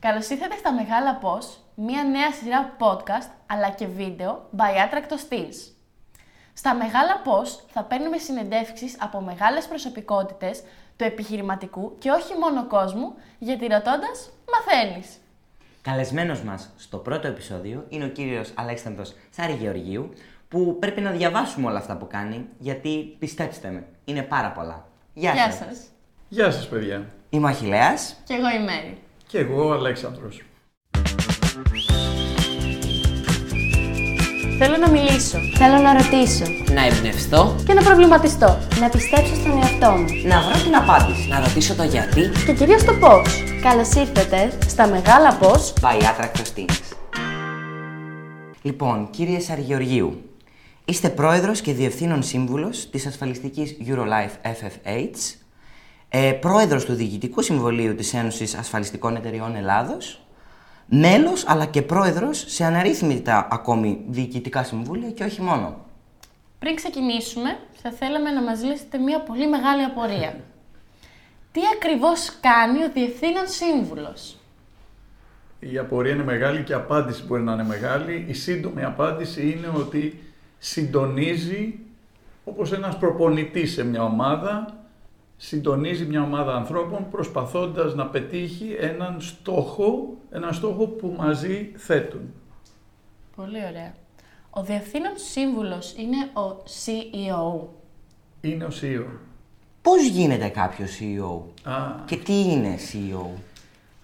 Καλώς ήρθατε στα Μεγάλα Πώς, μία νέα σειρά podcast αλλά και βίντεο by Attracto Steels. Στα Μεγάλα Πώς θα παίρνουμε συνεντεύξεις από μεγάλες προσωπικότητες του επιχειρηματικού και όχι μόνο κόσμου, γιατί ρωτώντας μαθαίνεις. Καλεσμένος μας στο πρώτο επεισόδιο είναι ο κύριος Αλέξανδρος Σάρη Γεωργίου, που πρέπει να διαβάσουμε όλα αυτά που κάνει, γιατί πιστέψτε με, είναι πάρα πολλά. Γεια, Γεια σας. σας. Γεια σας παιδιά. Είμαι ο Αχιλέας. Και εγώ η Μέρη. Και εγώ ο Αλέξανδρος. Θέλω να μιλήσω Θέλω να ρωτήσω Να εμπνευστώ, και να προβληματιστώ. να πιστέψω στον εαυτό μου. να βρω την απάντηση, να ρωτήσω το γιατί. Και κυρίως το πώς. Καλώς ήρθατε. Στα Μεγάλα Πώς By Attracto Steels. Λοιπόν, κύριε Σαργεωργίου, είστε πρόεδρος και διευθύνων σύμβουλος της ασφαλιστικής Eurolife FFH, ε, πρόεδρος του Διοικητικού Συμβολίου της Ένωσης Ασφαλιστικών Εταιριών Ελλάδος, μέλος αλλά και πρόεδρος σε αναρρύθμιτα ακόμη διοικητικά συμβούλια και όχι μόνο. Πριν ξεκινήσουμε, θα θέλαμε να μας λύσετε μια πολύ μεγάλη απορία. Τι ακριβώς κάνει ο Διευθύνων Σύμβουλος; Η απορία είναι μεγάλη και η απάντηση μπορεί να είναι μεγάλη. Η σύντομη απάντηση είναι ότι συντονίζει όπως ένας προπονητής σε μια ομάδα, συντονίζει μια ομάδα ανθρώπων προσπαθώντας να πετύχει έναν στόχο, έναν στόχο που μαζί θέτουν. Πολύ ωραία. Ο Διευθύνων Σύμβουλος είναι ο CEO. Είναι ο CEO. Πώς γίνεται κάποιος CEO Α, και τι είναι E CEO.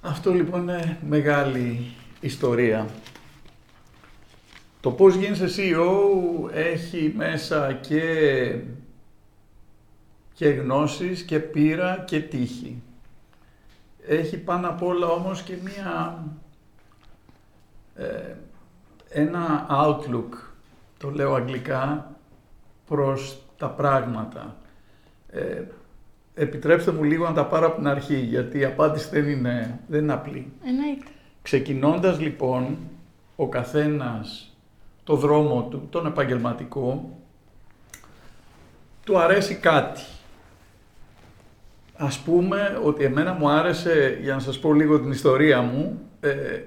Αυτό λοιπόν είναι μεγάλη ιστορία. Το πώς γίνεσαι CEO έχει μέσα και, και γνώσεις και πείρα και τύχη. Έχει πάνω απ' όλα όμως και μία, ε, ένα outlook, το λέω αγγλικά, προς τα πράγματα. Ε, επιτρέψτε μου λίγο να τα πάρω από την αρχή, γιατί η απάντηση δεν είναι, δεν είναι απλή. Εννοείται. Ξεκινώντας λοιπόν ο καθένας το δρόμο του, τον επαγγελματικό, του αρέσει κάτι. Ας πούμε ότι εμένα μου άρεσε, για να σας πω λίγο την ιστορία μου, ε,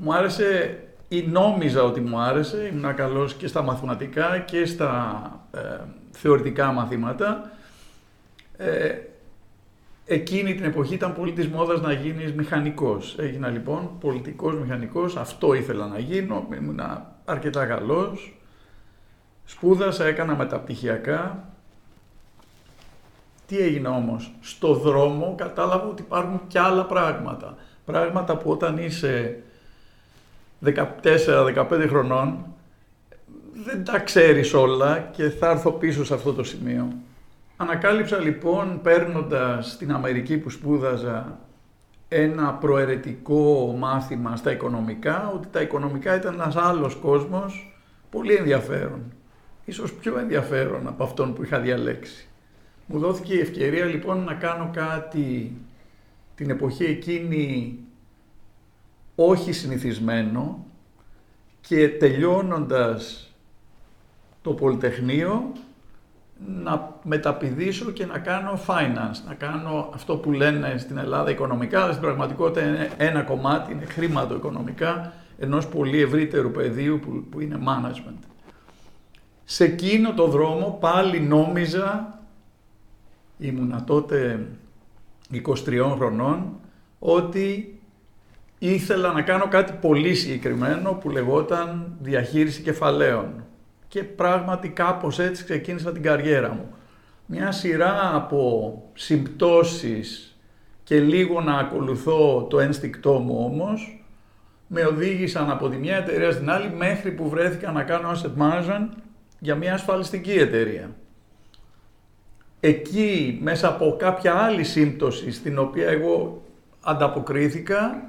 μου άρεσε ή νόμιζα ότι μου άρεσε, ήμουν καλός και στα μαθηματικά και στα ε, θεωρητικά μαθήματα. Ε, Εκείνη την εποχή ήταν πολύ της μόδας να γίνεις μηχανικός. Έγινα λοιπόν πολιτικός μηχανικός, αυτό ήθελα να γίνω, ήμουν αρκετά καλός. Σπούδασα, έκανα μεταπτυχιακά. Τι έγινε όμως, στο δρόμο κατάλαβα ότι υπάρχουν και άλλα πράγματα. Πράγματα που όταν είσαι 14-15 χρονών δεν τα ξέρεις όλα και θα έρθω πίσω σε αυτό το σημείο. Ανακάλυψα λοιπόν παίρνοντας στην Αμερική που σπούδαζα ένα προαιρετικό μάθημα στα οικονομικά, ότι τα οικονομικά ήταν ένας άλλος κόσμος πολύ ενδιαφέρον. Ίσως πιο ενδιαφέρον από αυτόν που είχα διαλέξει. Μου δόθηκε η ευκαιρία λοιπόν να κάνω κάτι την εποχή εκείνη όχι συνηθισμένο και τελειώνοντας το Πολυτεχνείο να μεταπηδήσω και να κάνω finance, να κάνω αυτό που λένε στην Ελλάδα οικονομικά, αλλά στην πραγματικότητα είναι ένα κομμάτι, είναι χρηματοοικονομικά, ενός πολύ ευρύτερου πεδίου που, που είναι management. Σε εκείνο το δρόμο πάλι νόμιζα, ήμουνα τότε 23 χρονών, ότι ήθελα να κάνω κάτι πολύ συγκεκριμένο που λεγόταν διαχείριση κεφαλαίων και πράγματι κάπως έτσι ξεκίνησα την καριέρα μου. Μια σειρά από συμπτώσεις και λίγο να ακολουθώ το ένστικτό μου όμως με οδήγησαν από τη μια εταιρεία στην άλλη μέχρι που βρέθηκα να κάνω asset management για μια ασφαλιστική εταιρεία. Εκεί μέσα από κάποια άλλη σύμπτωση στην οποία εγώ ανταποκρίθηκα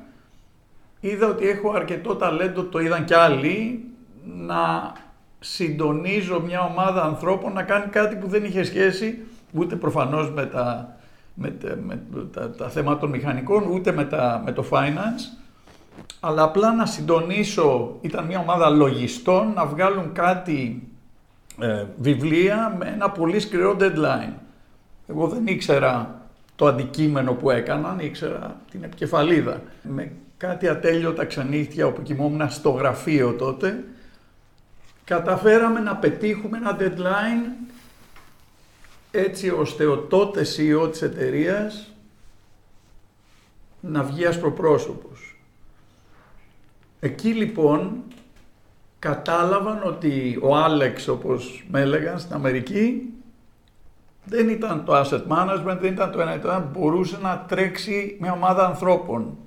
είδα ότι έχω αρκετό ταλέντο, το είδαν κι άλλοι, να συντονίζω μια ομάδα ανθρώπων να κάνει κάτι που δεν είχε σχέση ούτε προφανώς με τα, με, τα- με τα, τα θέματα των μηχανικών, ούτε με, τα, με το finance, αλλά απλά να συντονίσω, ήταν μια ομάδα λογιστών, να βγάλουν κάτι ε, βιβλία με ένα πολύ σκληρό deadline. Εγώ δεν ήξερα το αντικείμενο που έκαναν, ήξερα την επικεφαλίδα. Με κάτι ατέλειωτα ξενύχτια όπου κοιμόμουν στο γραφείο τότε, καταφέραμε να πετύχουμε ένα deadline έτσι ώστε ο τότε CEO της εταιρείας να βγει ασπροπρόσωπος. Εκεί λοιπόν κατάλαβαν ότι ο Άλεξ, όπως με έλεγαν στην Αμερική, δεν ήταν το asset management, δεν ήταν το ένα, ήταν μπορούσε να τρέξει μια ομάδα ανθρώπων.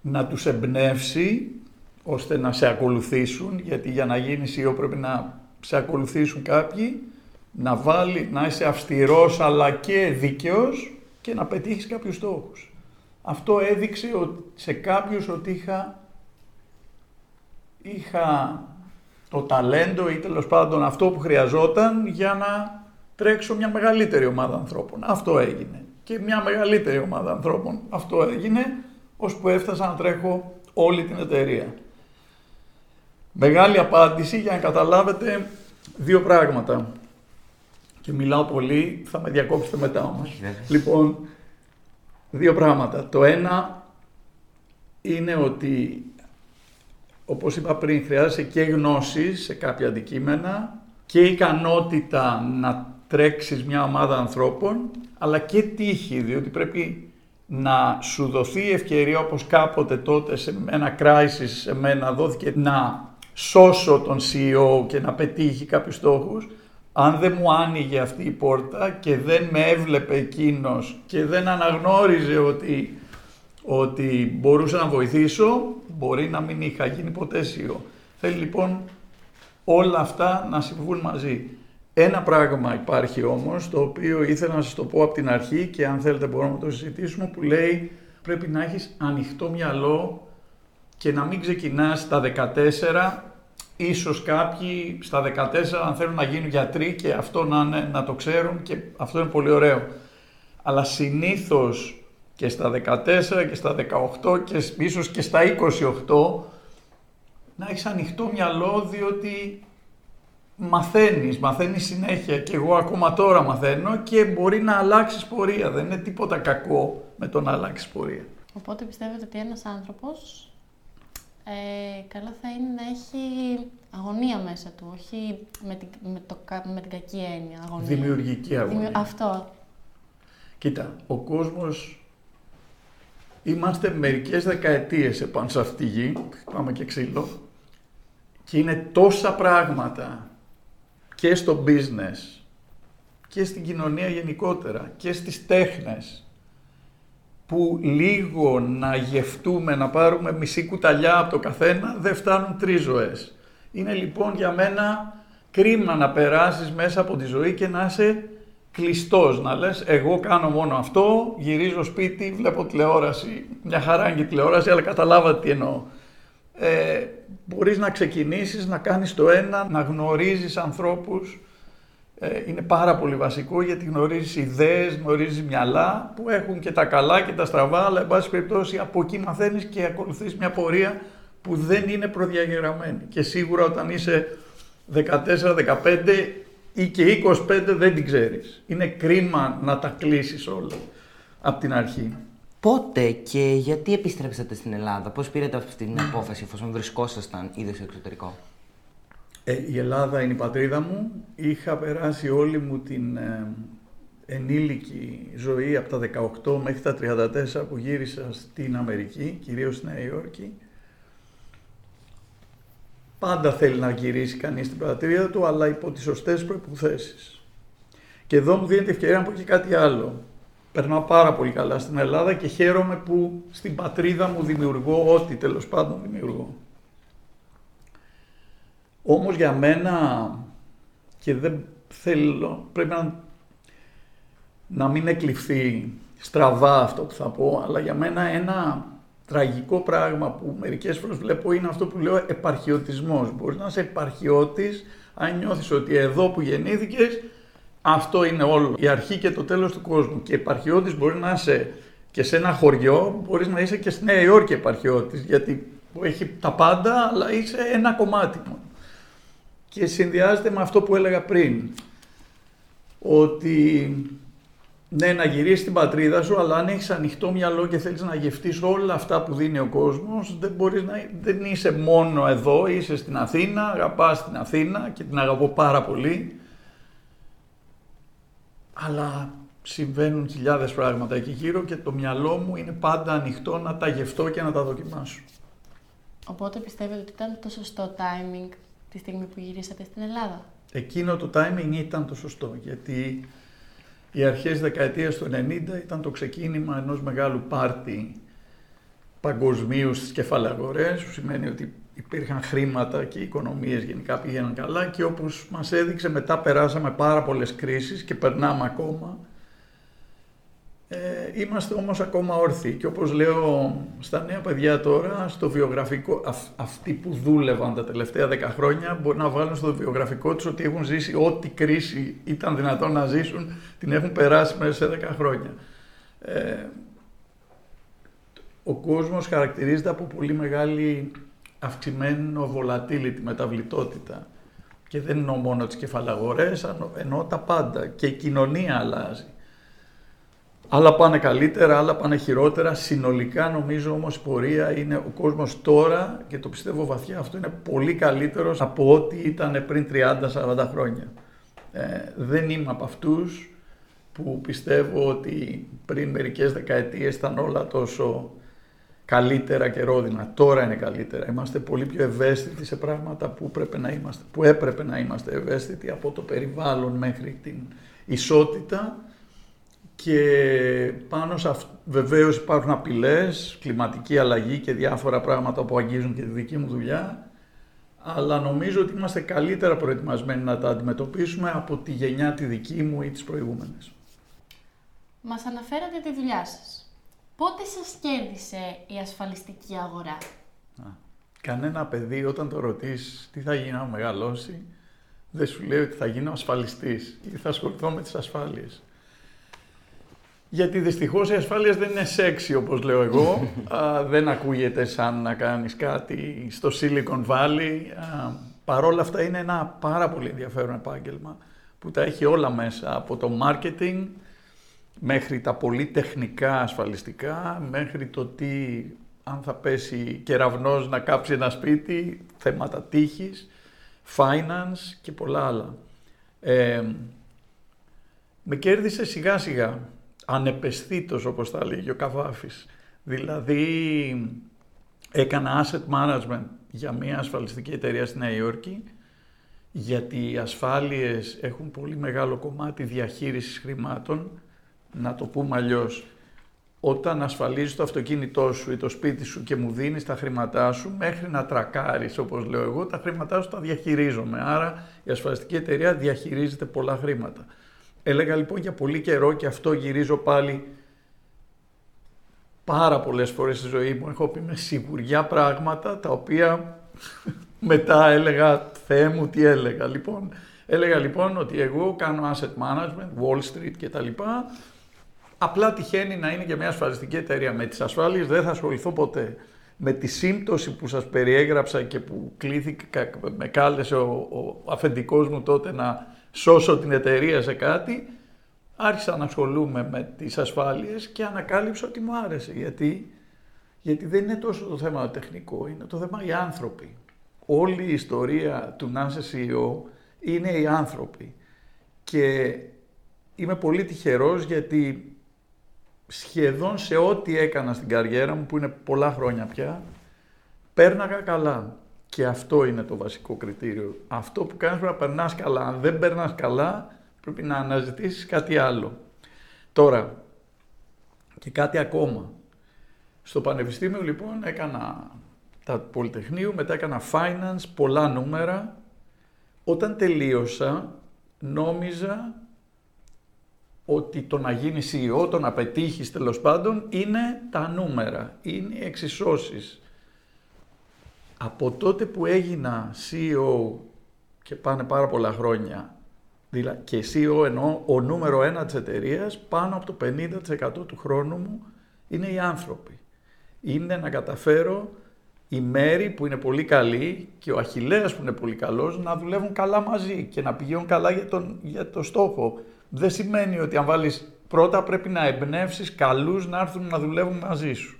Να τους εμπνεύσει ώστε να σε ακολουθήσουν, γιατί για να γίνεις CEO πρέπει να σε ακολουθήσουν κάποιοι, να βάλει, να είσαι αυστηρός αλλά και δίκαιος και να πετύχεις κάποιους στόχους. Αυτό έδειξε σε κάποιους ότι είχα, είχα το ταλέντο ή τέλος πάντων αυτό που χρειαζόταν για να τρέξω μια μεγαλύτερη ομάδα ανθρώπων. Αυτό έγινε. Και μια μεγαλύτερη ομάδα ανθρώπων. Αυτό έγινε, ώσπου έφτασα να τρέχω όλη την εταιρεία. Μεγάλη απάντηση για να καταλάβετε δύο πράγματα. Και μιλάω πολύ, θα με διακόψετε μετά όμως. Λοιπόν, δύο πράγματα. Το ένα είναι ότι, όπως είπα πριν, χρειάζεται και γνώση σε κάποια αντικείμενα και ικανότητα να τρέξεις μια ομάδα ανθρώπων, αλλά και τύχη, διότι πρέπει να σου δοθεί η ευκαιρία όπως κάποτε τότε σε ένα crisis σε μένα δόθηκε να σώσω τον CEO και να πετύχει κάποιους στόχους, αν δεν μου άνοιγε αυτή η πόρτα και δεν με έβλεπε εκείνος και δεν αναγνώριζε ότι, ότι μπορούσα να βοηθήσω, μπορεί να μην είχα γίνει ποτέ CEO. Θέλει λοιπόν όλα αυτά να συμβούν μαζί. Ένα πράγμα υπάρχει όμως, το οποίο ήθελα να σας το πω από την αρχή και αν θέλετε μπορούμε να το συζητήσουμε, που λέει πρέπει να έχεις ανοιχτό μυαλό και να μην ξεκινάς στα 14 ίσως κάποιοι στα 14 αν θέλουν να γίνουν γιατροί και αυτό να, να το ξέρουν και αυτό είναι πολύ ωραίο. Αλλά συνήθως και στα 14 και στα 18 και ίσως και στα 28 να έχεις ανοιχτό μυαλό διότι μαθαίνεις, μαθαίνεις συνέχεια και εγώ ακόμα τώρα μαθαίνω και μπορεί να αλλάξεις πορεία. Δεν είναι τίποτα κακό με το να αλλάξεις πορεία. Οπότε πιστεύετε ότι ένας άνθρωπος ε, καλό θα είναι να έχει αγωνία μέσα του, όχι με την, με το, με την κακή έννοια. Αγωνία. Δημιουργική αγωνία. Αυτό. Κοίτα, ο κόσμος είμαστε μερικές δεκαετίες επάνω σε αυτή τη γη, πάμε και ξύλο, και είναι τόσα πράγματα και στο business και στην κοινωνία γενικότερα και στις τέχνες που λίγο να γευτούμε, να πάρουμε μισή κουταλιά από το καθένα, δεν φτάνουν τρεις ζωές. Είναι λοιπόν για μένα κρίμα να περάσεις μέσα από τη ζωή και να είσαι κλειστός, να λες εγώ κάνω μόνο αυτό, γυρίζω σπίτι, βλέπω τηλεόραση, μια χαρά είναι τηλεόραση, αλλά καταλάβατε τι εννοώ. Ε, μπορείς να ξεκινήσεις να κάνεις το ένα, να γνωρίζεις ανθρώπους, ε, είναι πάρα πολύ βασικό γιατί γνωρίζεις ιδέες, γνωρίζεις μυαλά που έχουν και τα καλά και τα στραβά, αλλά εν πάση περιπτώσει από εκεί μαθαίνεις και ακολουθείς μια πορεία που δεν είναι προδιαγεγραμμένη. Και σίγουρα όταν είσαι 14, 15 ή και 25 δεν την ξέρεις. Είναι κρίμα να τα κλείσεις όλα από την αρχή. Πότε και γιατί επιστρέψατε στην Ελλάδα, πώς πήρατε αυτή την απόφαση εφόσον βρισκόσασταν ήδη στο εξωτερικό; Ε, η Ελλάδα είναι η πατρίδα μου. Είχα περάσει όλη μου την ε, ενήλικη ζωή από τα 18 μέχρι τα 34 που γύρισα στην Αμερική, κυρίως στη Νέα Υόρκη. Πάντα θέλει να γυρίσει κανείς στην πατρίδα του, αλλά υπό τις σωστές προϋποθέσεις. Και εδώ μου δίνεται ευκαιρία να πω και κάτι άλλο. Περνάω πάρα πολύ καλά στην Ελλάδα και χαίρομαι που στην πατρίδα μου δημιουργώ ό,τι τέλος πάντων δημιουργώ. Όμως για μένα και δεν θέλω, πρέπει να, να μην εκλειφθεί στραβά αυτό που θα πω, αλλά για μένα ένα τραγικό πράγμα που μερικές φορές βλέπω είναι αυτό που λέω επαρχιωτισμός. Μπορείς να είσαι επαρχιώτης αν νιώθεις ότι εδώ που γεννήθηκες αυτό είναι όλο, η αρχή και το τέλος του κόσμου. Και επαρχιώτης μπορείς να είσαι και σε ένα χωριό, μπορείς να είσαι και στη Νέα Υόρκη επαρχιώτης, γιατί έχει τα πάντα, αλλά είσαι ένα κομμάτι μόνο και συνδυάζεται με αυτό που έλεγα πριν, ότι Ναι, να γυρίσεις στην πατρίδα σου, αλλά αν έχεις ανοιχτό μυαλό και θέλεις να γευτείς όλα αυτά που δίνει ο κόσμος, δεν, μπορείς να, δεν είσαι μόνο εδώ, είσαι στην Αθήνα, αγαπάς την Αθήνα και την αγαπώ πάρα πολύ. Αλλά συμβαίνουν χιλιάδες πράγματα εκεί γύρω και το μυαλό μου είναι πάντα ανοιχτό να τα γευτώ και να τα δοκιμάσω. Οπότε πιστεύετε ότι ήταν το σωστό timing τη στιγμή που γυρίσατε στην Ελλάδα; Εκείνο το timing ήταν το σωστό, γιατί οι αρχές δεκαετίας του 90 ήταν το ξεκίνημα ενός μεγάλου πάρτι παγκοσμίου στις κεφαλαγορές, που σημαίνει ότι υπήρχαν χρήματα και οι οικονομίες γενικά πήγαιναν καλά και όπως μας έδειξε μετά περάσαμε πάρα πολλές κρίσεις και περνάμε ακόμα ε, είμαστε όμως ακόμα όρθιοι και όπως λέω στα νέα παιδιά τώρα, στο βιογραφικό, αυτοί που δούλευαν τα τελευταία δέκα χρόνια μπορεί να βάλουν στο βιογραφικό τους ότι έχουν ζήσει ό,τι κρίση ήταν δυνατόν να ζήσουν, την έχουν περάσει μέσα σε δέκα χρόνια. Ε, ο κόσμος χαρακτηρίζεται από πολύ μεγάλη αυξημένο volatility, μεταβλητότητα. Και δεν εννοώ μόνο τις κεφαλαγορές, εννοώ τα πάντα. Και η κοινωνία αλλάζει. Άλλα πάνε καλύτερα, άλλα πάνε χειρότερα. Συνολικά νομίζω όμως η πορεία είναι ο κόσμος τώρα και το πιστεύω βαθιά αυτό είναι πολύ καλύτερος από ό,τι ήταν πριν 30-40 χρόνια. Ε, δεν είμαι από αυτούς που πιστεύω ότι πριν μερικές δεκαετίες ήταν όλα τόσο καλύτερα και ρόδινα. Τώρα είναι καλύτερα. Είμαστε πολύ πιο ευαίσθητοι σε πράγματα που, πρέπει να είμαστε, που έπρεπε να είμαστε ευαίσθητοι από το περιβάλλον μέχρι την ισότητα και πάνω σε αυτό βεβαίως υπάρχουν απειλές, κλιματική αλλαγή και διάφορα πράγματα που αγγίζουν και τη δική μου δουλειά, αλλά νομίζω ότι είμαστε καλύτερα προετοιμασμένοι να τα αντιμετωπίσουμε από τη γενιά τη δική μου ή τις προηγούμενες. Μας αναφέρατε τη δουλειά σας. Πότε σας κέρδισε η ασφαλιστική αγορά; κανένα παιδί όταν το ρωτήσει τι θα γίνει να μεγαλώσει, δεν σου λέει ότι θα γίνω ασφαλιστής ή θα ασχοληθώ με τις ασφάλειες. Γιατί δυστυχώς η ασφάλεια δεν είναι σεξι όπως λέω εγώ. Α, δεν ακούγεται σαν να κάνεις κάτι στο Silicon Valley. Παρ' όλα αυτά είναι ένα πάρα πολύ ενδιαφέρον επάγγελμα που τα έχει όλα μέσα από το marketing μέχρι τα πολύ τεχνικά ασφαλιστικά, μέχρι το τι αν θα πέσει κεραυνός να κάψει ένα σπίτι, θέματα τύχης, finance και πολλά άλλα. Ε, με κέρδισε σιγά σιγά ανεπαισθήτως όπως τα λέγει ο Καβάφης. Δηλαδή έκανα asset management για μια ασφαλιστική εταιρεία στη Νέα Υόρκη γιατί οι ασφάλειες έχουν πολύ μεγάλο κομμάτι διαχείρισης χρημάτων. Να το πούμε αλλιώς. Όταν ασφαλίζεις το αυτοκίνητό σου ή το σπίτι σου και μου δίνεις τα χρήματά σου, μέχρι να τρακάρεις, όπως λέω εγώ, τα χρήματά σου τα διαχειρίζομαι. Άρα η ασφαλιστική εταιρεία διαχειρίζεται πολλά χρήματα. Έλεγα λοιπόν για πολύ καιρό και αυτό γυρίζω πάλι πάρα πολλές φορές στη ζωή μου. Έχω πει με σιγουριά πράγματα τα οποία μετά έλεγα Θεέ μου τι έλεγα. Λοιπόν, έλεγα λοιπόν ότι εγώ κάνω asset management, Wall Street και τα λοιπά. Απλά τυχαίνει να είναι και μια ασφαλιστική εταιρεία. Με τις ασφάλειες δεν θα ασχοληθώ ποτέ. Με τη σύμπτωση που σας περιέγραψα και που κλήθηκα, με κάλεσε ο, ο αφεντικός μου τότε να σώσω την εταιρεία σε κάτι, άρχισα να ασχολούμαι με τις ασφάλειες και ανακάλυψα ότι μου άρεσε. Γιατί, γιατί δεν είναι τόσο το θέμα το τεχνικό, είναι το θέμα οι άνθρωποι. Όλη η ιστορία του να είσαι CEO είναι οι άνθρωποι. Και είμαι πολύ τυχερός γιατί σχεδόν σε ό,τι έκανα στην καριέρα μου, που είναι πολλά χρόνια πια, πέρναγα καλά. Και αυτό είναι το βασικό κριτήριο. Αυτό που κάνεις πρέπει να περνάς καλά. Αν δεν περνάς καλά, πρέπει να αναζητήσεις κάτι άλλο. Τώρα, και κάτι ακόμα. Στο Πανεπιστήμιο λοιπόν έκανα τα Πολυτεχνείου, μετά έκανα finance, πολλά νούμερα. Όταν τελείωσα, νόμιζα ότι το να γίνεις CEO, το να πετύχεις τέλος πάντων, είναι τα νούμερα, είναι οι εξισώσεις από τότε που έγινα CEO και πάνε πάρα πολλά χρόνια, δηλαδή και CEO εννοώ ο νούμερο ένα της εταιρείας, πάνω από το 50% του χρόνου μου είναι οι άνθρωποι. Είναι να καταφέρω η Μέρη που είναι πολύ καλή και ο Αχιλέας που είναι πολύ καλός να δουλεύουν καλά μαζί και να πηγαίνουν καλά για, τον, για το στόχο. Δεν σημαίνει ότι αν βάλεις πρώτα πρέπει να εμπνεύσεις καλούς να έρθουν να δουλεύουν μαζί σου.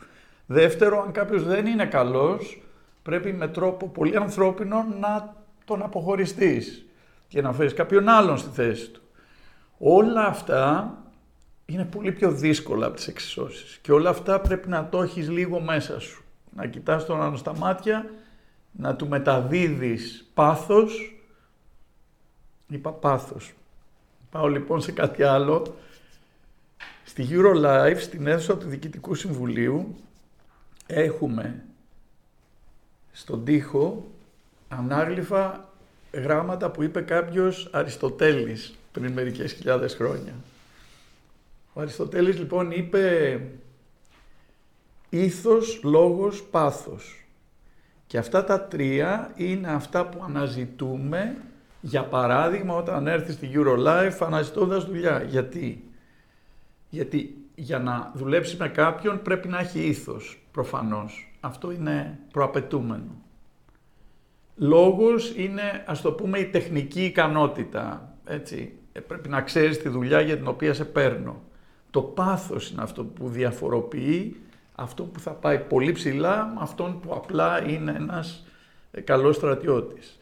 Δεύτερο, αν κάποιος δεν είναι καλός, πρέπει με τρόπο πολύ ανθρώπινο να τον αποχωριστείς και να φέρεις κάποιον άλλον στη θέση του. Όλα αυτά είναι πολύ πιο δύσκολα από τις εξισώσεις και όλα αυτά πρέπει να το έχεις λίγο μέσα σου. Να κοιτάς τον άλλον στα μάτια, να του μεταδίδεις πάθος, είπα πάθος. Πάω λοιπόν σε κάτι άλλο. Στη EuroLife, στην αίθουσα του Διοικητικού Συμβουλίου, έχουμε στον τοίχο ανάγλυφα γράμματα που είπε κάποιος Αριστοτέλης πριν μερικές χιλιάδες χρόνια. Ο Αριστοτέλης λοιπόν είπε ήθος, λόγος, πάθος. Και αυτά τα τρία είναι αυτά που αναζητούμε, για παράδειγμα όταν έρθει στη Eurolife αναζητώντας δουλειά. Γιατί; Γιατί για να δουλέψεις με κάποιον πρέπει να έχει ήθος, προφανώς. Αυτό είναι προαπαιτούμενο. Λόγος είναι, ας το πούμε, η τεχνική ικανότητα, έτσι. Ε, πρέπει να ξέρεις τη δουλειά για την οποία σε παίρνω. Το πάθος είναι αυτό που διαφοροποιεί αυτό που θα πάει πολύ ψηλά με αυτόν που απλά είναι ένας ε, καλός στρατιώτης.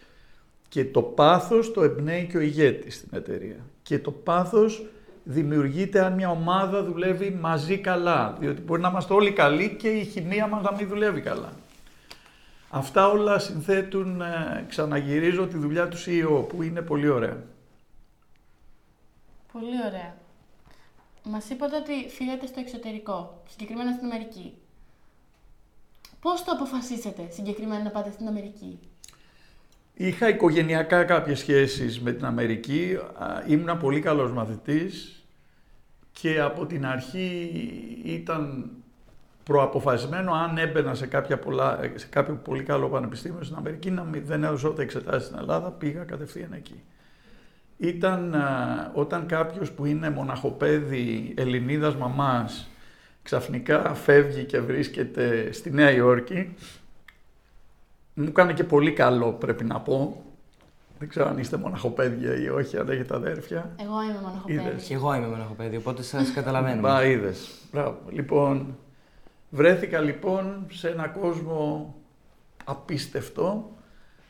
Και το πάθος το εμπνέει και ο ηγέτης στην εταιρεία. Και το πάθος δημιουργείται αν μια ομάδα δουλεύει μαζί καλά. Διότι μπορεί να είμαστε όλοι καλοί και η χημεία μας να μην δουλεύει καλά. Αυτά όλα συνθέτουν, ε, ξαναγυρίζω τη δουλειά του CEO που είναι πολύ ωραία. Πολύ ωραία. Μας είπατε ότι φύγατε στο εξωτερικό, συγκεκριμένα στην Αμερική. Πώς το αποφασίσατε συγκεκριμένα να πάτε στην Αμερική, Είχα οικογενειακά κάποιες σχέσεις με την Αμερική, ήμουν πολύ καλός μαθητής και από την αρχή ήταν προαποφασισμένο αν έμπαινα σε, κάποια πολλά, σε κάποιο πολύ καλό πανεπιστήμιο στην Αμερική να μην, δεν έδωσα ούτε εξετάσεις στην Ελλάδα, πήγα κατευθείαν εκεί ήταν όταν κάποιος που είναι μοναχοπέδι Ελληνίδας μαμάς ξαφνικά φεύγει και βρίσκεται στη Νέα Υόρκη. Μου έκανε και πολύ καλό πρέπει να πω. Δεν ξέρω αν είστε μοναχοπέδια ή όχι, αν έχετε αδέρφια. Εγώ είμαι μοναχοπέδι. Και εγώ είμαι μοναχοπέδι, οπότε σας καταλαβαίνω. Μπα, είδες. Μπράβο. Λοιπόν, βρέθηκα λοιπόν σε ένα κόσμο απίστευτο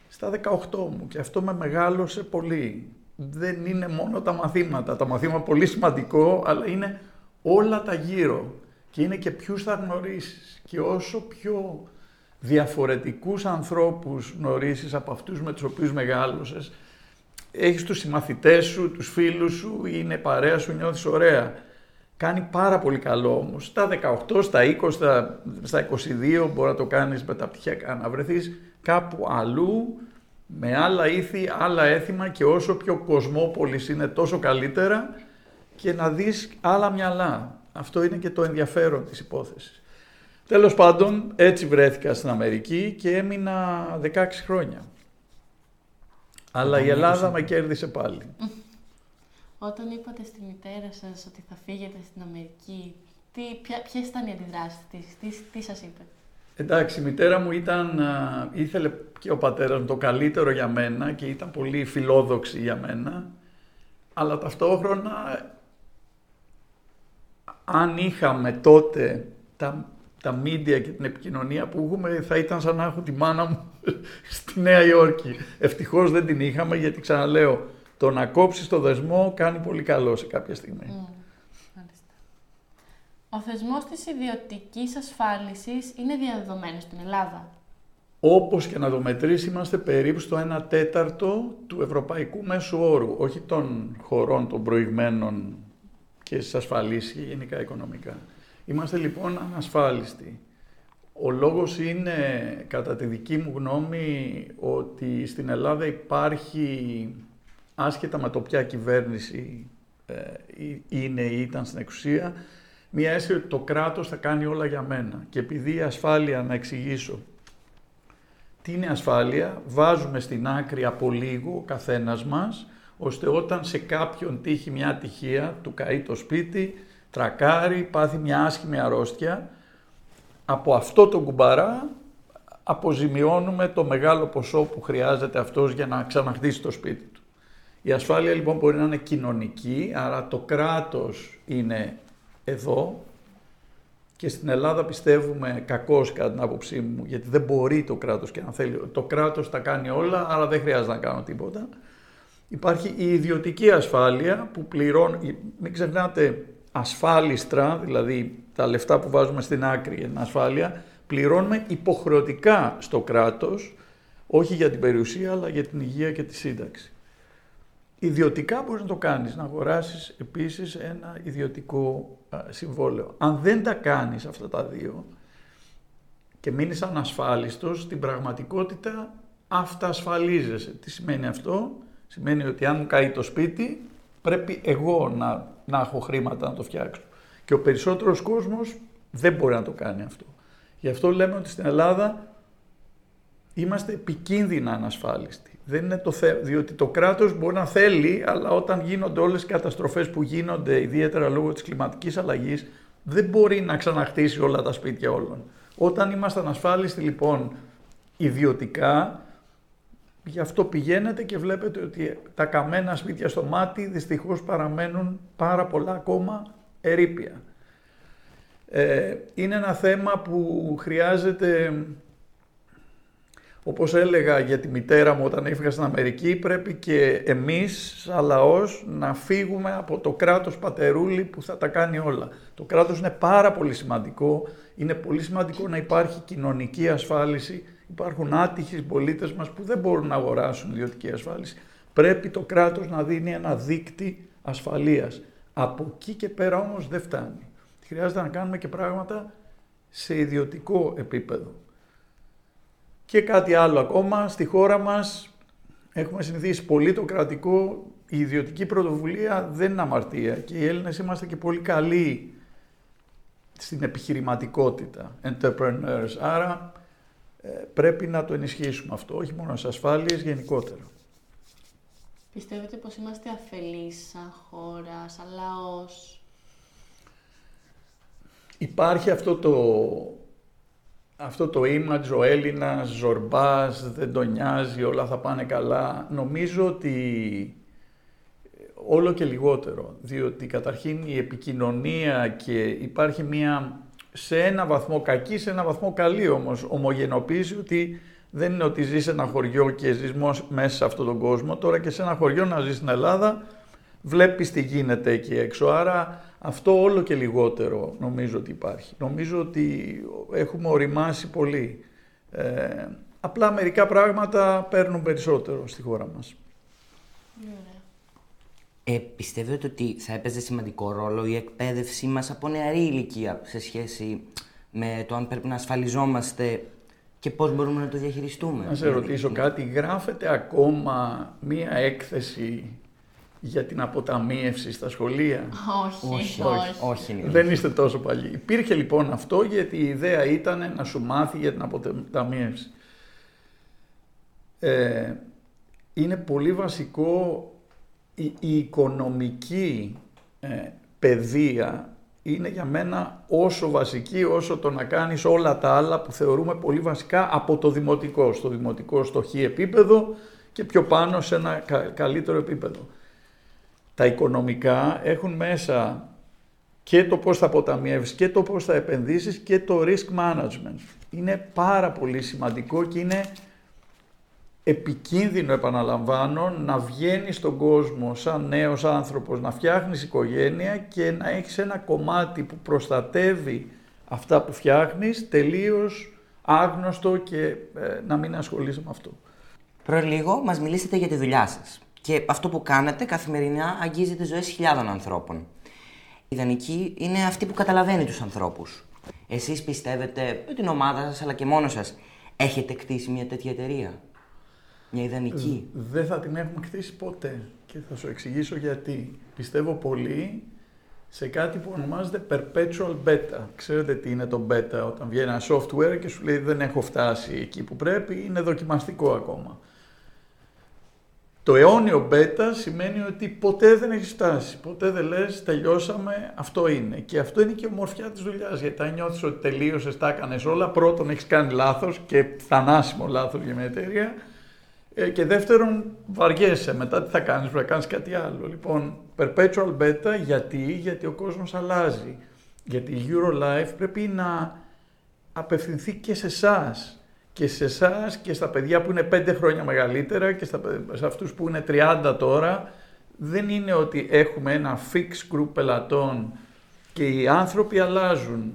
στα 18 μου και αυτό με μεγάλωσε πολύ δεν είναι μόνο τα μαθήματα. Τα μαθήματα πολύ σημαντικό, αλλά είναι όλα τα γύρω. Και είναι και ποιους θα γνωρίσεις. Και όσο πιο διαφορετικούς ανθρώπους γνωρίσεις από αυτούς με τους οποίους μεγάλωσες, έχεις τους συμμαθητές σου, τους φίλους σου, είναι παρέα σου, νιώθεις ωραία. Κάνει πάρα πολύ καλό όμως. Στα 18, στα 20, στα 22 μπορεί να το κάνεις μεταπτυχιακά, να βρεθείς κάπου αλλού, με άλλα ήθη, άλλα έθιμα και όσο πιο κοσμόπολης είναι τόσο καλύτερα και να δεις άλλα μυαλά. Αυτό είναι και το ενδιαφέρον της υπόθεσης. Τέλος πάντων, έτσι βρέθηκα στην Αμερική και έμεινα 16 χρόνια. Αλλά η Ελλάδα με κέρδισε πάλι. Όταν είπατε στη μητέρα σας ότι θα φύγετε στην Αμερική, τι, ποια, ποιες ήταν οι αντιδράσεις της, τι, τι σας είπε; Εντάξει, η μητέρα μου ήταν, ήθελε και ο πατέρας μου το καλύτερο για μένα και ήταν πολύ φιλόδοξη για μένα, αλλά ταυτόχρονα αν είχαμε τότε τα, τα μίντια και την επικοινωνία που έχουμε θα ήταν σαν να έχω τη μάνα μου στη Νέα Υόρκη. Ευτυχώς δεν την είχαμε γιατί ξαναλέω το να κόψεις το δεσμό κάνει πολύ καλό σε κάποια στιγμή. Ο θεσμός της ιδιωτικής ασφάλισης είναι διαδεδομένος στην Ελλάδα. Όπως και να το μετρήσει, είμαστε περίπου στο 1 τέταρτο του ευρωπαϊκού μέσου όρου, όχι των χωρών των προηγμένων και στις ασφαλίσεις και γενικά οικονομικά. Είμαστε λοιπόν ανασφάλιστοι. Ο λόγος είναι, κατά τη δική μου γνώμη, ότι στην Ελλάδα υπάρχει, άσχετα με το ποια κυβέρνηση ε, είναι ή ήταν στην εξουσία, μία αίσθηση ότι το κράτος θα κάνει όλα για μένα. Και επειδή η ασφάλεια, να εξηγήσω, τι είναι ασφάλεια, βάζουμε στην άκρη από λίγο ο καθένας μας, ώστε όταν σε κάποιον τύχει μια ατυχία, του καεί το σπίτι, τρακάρει, πάθει μια άσχημη αρρώστια, από αυτό το κουμπαρά αποζημιώνουμε το μεγάλο ποσό που χρειάζεται αυτός για να ξαναχτίσει το σπίτι του. Η ασφάλεια λοιπόν μπορεί να είναι κοινωνική, άρα το κράτος είναι εδώ και στην Ελλάδα πιστεύουμε κακώς κατά την άποψή μου, γιατί δεν μπορεί το κράτος και να θέλει. Το κράτος τα κάνει όλα, άρα δεν χρειάζεται να κάνω τίποτα. Υπάρχει η ιδιωτική ασφάλεια που πληρώνει, μην ξεχνάτε, ασφάλιστρα, δηλαδή τα λεφτά που βάζουμε στην άκρη για την ασφάλεια, πληρώνουμε υποχρεωτικά στο κράτος, όχι για την περιουσία, αλλά για την υγεία και τη σύνταξη. Ιδιωτικά μπορείς να το κάνεις, να αγοράσεις επίσης ένα ιδιωτικό συμβόλαιο. Αν δεν τα κάνεις αυτά τα δύο και μείνεις ανασφάλιστος, στην πραγματικότητα αυτασφαλίζεσαι. Τι σημαίνει αυτό; Σημαίνει ότι αν μου καεί το σπίτι, πρέπει εγώ να, να έχω χρήματα να το φτιάξω. Και ο περισσότερος κόσμος δεν μπορεί να το κάνει αυτό. Γι' αυτό λέμε ότι στην Ελλάδα είμαστε επικίνδυνα ανασφάλιστοι. Δεν είναι το θέμα, διότι το κράτος μπορεί να θέλει, αλλά όταν γίνονται όλες οι καταστροφές που γίνονται, ιδιαίτερα λόγω της κλιματικής αλλαγής, δεν μπορεί να ξαναχτίσει όλα τα σπίτια όλων. Όταν είμαστε ανασφάλιστοι λοιπόν ιδιωτικά, γι' αυτό πηγαίνετε και βλέπετε ότι τα καμένα σπίτια στο μάτι δυστυχώς παραμένουν πάρα πολλά ακόμα ερήπια. Ε, είναι ένα θέμα που χρειάζεται όπως έλεγα για τη μητέρα μου όταν έφυγα στην Αμερική, πρέπει και εμείς σαν λαός να φύγουμε από το κράτος πατερούλη που θα τα κάνει όλα. Το κράτος είναι πάρα πολύ σημαντικό, είναι πολύ σημαντικό να υπάρχει κοινωνική ασφάλιση, υπάρχουν άτυχοι πολίτες μας που δεν μπορούν να αγοράσουν ιδιωτική ασφάλιση. Πρέπει το κράτος να δίνει ένα δίκτυ ασφαλείας. Από εκεί και πέρα όμως δεν φτάνει. Χρειάζεται να κάνουμε και πράγματα σε ιδιωτικό επίπεδο. Και κάτι άλλο ακόμα, στη χώρα μας έχουμε συνηθίσει πολύ το κρατικό, η ιδιωτική πρωτοβουλία δεν είναι αμαρτία και οι Έλληνες είμαστε και πολύ καλοί στην επιχειρηματικότητα, entrepreneurs. Άρα ε, πρέπει να το ενισχύσουμε αυτό, όχι μόνο σε ασφάλειες, γενικότερα. Πιστεύετε πως είμαστε αφελείς σαν χώρα, σαν λαός; Υπάρχει αυτό το αυτό το image, ο Έλληνας, ζορμπάς, δεν τον νοιάζει, όλα θα πάνε καλά. Νομίζω ότι όλο και λιγότερο, διότι καταρχήν η επικοινωνία και υπάρχει μια σε ένα βαθμό κακή, σε ένα βαθμό καλή όμως ομογενοποίηση ότι δεν είναι ότι ζεις σε ένα χωριό και ζεις μέσα σε αυτόν τον κόσμο, τώρα και σε ένα χωριό να ζεις στην Ελλάδα βλέπεις τι γίνεται εκεί έξω, άρα αυτό όλο και λιγότερο νομίζω ότι υπάρχει. Νομίζω ότι έχουμε οριμάσει πολύ. Ε, απλά μερικά πράγματα παίρνουν περισσότερο στη χώρα μας. Ε, πιστεύετε ότι θα έπαιζε σημαντικό ρόλο η εκπαίδευσή μας από νεαρή ηλικία σε σχέση με το αν πρέπει να ασφαλιζόμαστε και πώς μπορούμε να το διαχειριστούμε; Να σε ρωτήσω κάτι, γράφεται ακόμα μία έκθεση για την αποταμίευση στα σχολεία; Όχι, όχι. όχι, όχι Δεν είστε τόσο παλιοί. Υπήρχε λοιπόν αυτό γιατί η ιδέα ήταν να σου μάθει για την αποταμίευση. Ε, είναι πολύ βασικό η, η οικονομική ε, παιδεία είναι για μένα όσο βασική όσο το να κάνεις όλα τα άλλα που θεωρούμε πολύ βασικά από το δημοτικό. Στο δημοτικό στο χ επίπεδο και πιο πάνω σε ένα καλύτερο επίπεδο τα οικονομικά έχουν μέσα και το πώς θα αποταμιεύεις και το πώς θα επενδύσεις και το risk management. Είναι πάρα πολύ σημαντικό και είναι επικίνδυνο, επαναλαμβάνω, να βγαίνεις στον κόσμο σαν νέος άνθρωπος, να φτιάχνεις οικογένεια και να έχεις ένα κομμάτι που προστατεύει αυτά που φτιάχνεις τελείως άγνωστο και ε, να μην ασχολείσαι με αυτό. Προ λίγο μας μιλήσετε για τη δουλειά σας. Και αυτό που κάνετε καθημερινά αγγίζεται ζωές χιλιάδων ανθρώπων. Η ιδανική είναι αυτή που καταλαβαίνει τους ανθρώπους. Εσείς πιστεύετε με την ομάδα σας αλλά και μόνος σας έχετε κτίσει μια τέτοια εταιρεία; Μια ιδανική. Δεν θα την έχουμε κτίσει ποτέ. Και θα σου εξηγήσω γιατί. Πιστεύω πολύ σε κάτι που ονομάζεται perpetual beta. Ξέρετε τι είναι το beta όταν βγαίνει ένα software και σου λέει δεν έχω φτάσει εκεί που πρέπει, είναι δοκιμαστικό ακόμα. Το αιώνιο μπέτα σημαίνει ότι ποτέ δεν έχεις φτάσει. Ποτέ δεν λες, τελειώσαμε, αυτό είναι. Και αυτό είναι και η ομορφιά της δουλειάς. Γιατί αν νιώθεις ότι τελείωσες, τα έκανες όλα, πρώτον έχεις κάνει λάθος και θανάσιμο λάθος για μια εταιρεία. Ε, και δεύτερον, βαριέσαι. Μετά τι θα κάνεις, πρέπει να κάνεις κάτι άλλο. Λοιπόν, perpetual beta γιατί, γιατί ο κόσμος αλλάζει. Γιατί η Eurolife πρέπει να απευθυνθεί και σε εσάς. Και σε εσάς και στα παιδιά που είναι 5 χρόνια μεγαλύτερα και στα, σε αυτούς που είναι 30 τώρα. Δεν είναι ότι έχουμε ένα fix group πελατών και οι άνθρωποι αλλάζουν.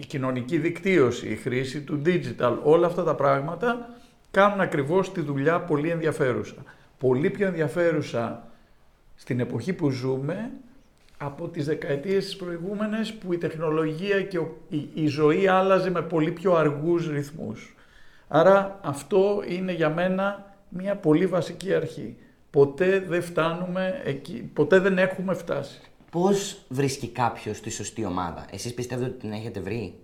Η κοινωνική δικτύωση, η χρήση του digital, όλα αυτά τα πράγματα κάνουν ακριβώς τη δουλειά πολύ ενδιαφέρουσα. Πολύ πιο ενδιαφέρουσα στην εποχή που ζούμε από τις δεκαετίες τις προηγούμενες που η τεχνολογία και η, η ζωή άλλαζε με πολύ πιο αργούς ρυθμούς. Άρα αυτό είναι για μένα μια πολύ βασική αρχή. Ποτέ δεν φτάνουμε εκεί, ποτέ δεν έχουμε φτάσει. Πώς βρίσκει κάποιος τη σωστή ομάδα; Εσείς πιστεύετε ότι την έχετε βρει;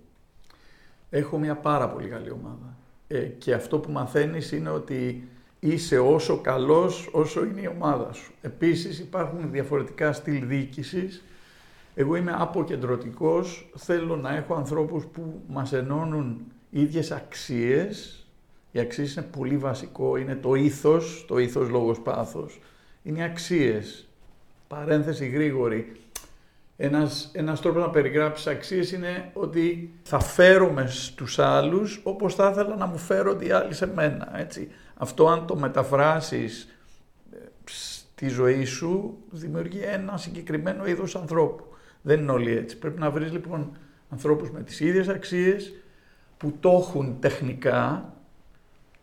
Έχω μια πάρα πολύ καλή ομάδα. Ε, και αυτό που μαθαίνεις είναι ότι είσαι όσο καλός όσο είναι η ομάδα σου. Επίσης υπάρχουν διαφορετικά στυλ διοίκησης. Εγώ είμαι αποκεντρωτικός, θέλω να έχω ανθρώπους που μας ενώνουν ίδιες αξίες. Οι αξίες είναι πολύ βασικό, είναι το ήθος, το ήθος λόγος πάθος. Είναι οι αξίες. Παρένθεση γρήγορη. Ένας, ένας τρόπος να περιγράψεις αξίες είναι ότι θα φέρομαι στους άλλους όπως θα ήθελα να μου φέρονται οι άλλοι σε μένα. Έτσι. Αυτό αν το μεταφράσεις ε, στη ζωή σου δημιουργεί ένα συγκεκριμένο είδος ανθρώπου. Δεν είναι όλοι έτσι. Πρέπει να βρεις λοιπόν ανθρώπους με τις ίδιες αξίες που το έχουν τεχνικά.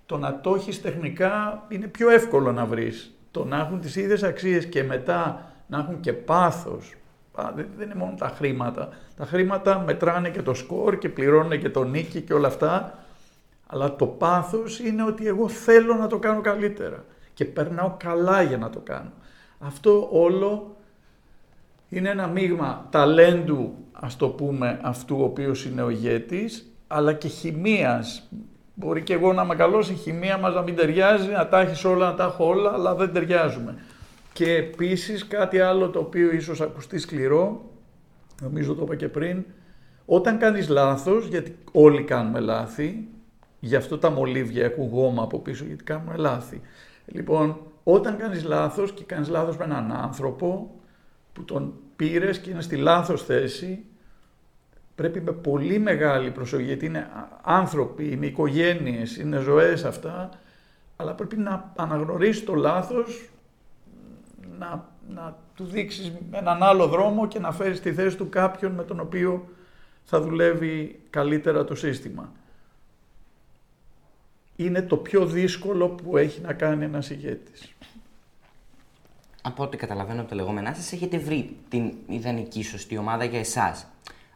Το να το έχεις τεχνικά είναι πιο εύκολο να βρεις. Το να έχουν τις ίδιες αξίες και μετά να έχουν και πάθος, δεν είναι μόνο τα χρήματα. Τα χρήματα μετράνε και το σκορ και πληρώνουν και το νίκη και όλα αυτά. Αλλά το πάθος είναι ότι εγώ θέλω να το κάνω καλύτερα και περνάω καλά για να το κάνω. Αυτό όλο είναι ένα μείγμα ταλέντου, ας το πούμε, αυτού ο οποίος είναι ο ηγέτης, αλλά και χημείας. Μπορεί και εγώ να είμαι καλός, η χημεία μας να μην ταιριάζει, να τα έχεις όλα, να τα έχω όλα, αλλά δεν ταιριάζουμε. Και επίσης κάτι άλλο το οποίο ίσως ακουστεί σκληρό, νομίζω το είπα και πριν, όταν κάνεις λάθος, γιατί όλοι κάνουμε λάθη, γι' αυτό τα μολύβια έχουν γόμα από πίσω γιατί κάνουμε λάθη. Λοιπόν, όταν κάνεις λάθος και κάνεις λάθος με έναν άνθρωπο που τον πήρες και είναι στη λάθος θέση, πρέπει με πολύ μεγάλη προσοχή, γιατί είναι άνθρωποι, είναι οικογένειες, είναι ζωές αυτά, αλλά πρέπει να αναγνωρίσεις το λάθος να, να του δείξεις έναν άλλο δρόμο και να φέρεις τη θέση του κάποιον με τον οποίο θα δουλεύει καλύτερα το σύστημα. Είναι το πιο δύσκολο που έχει να κάνει ένας ηγέτης. Από ό,τι καταλαβαίνω από τα λεγόμενά σας, έχετε βρει την ιδανική σωστή ομάδα για εσάς.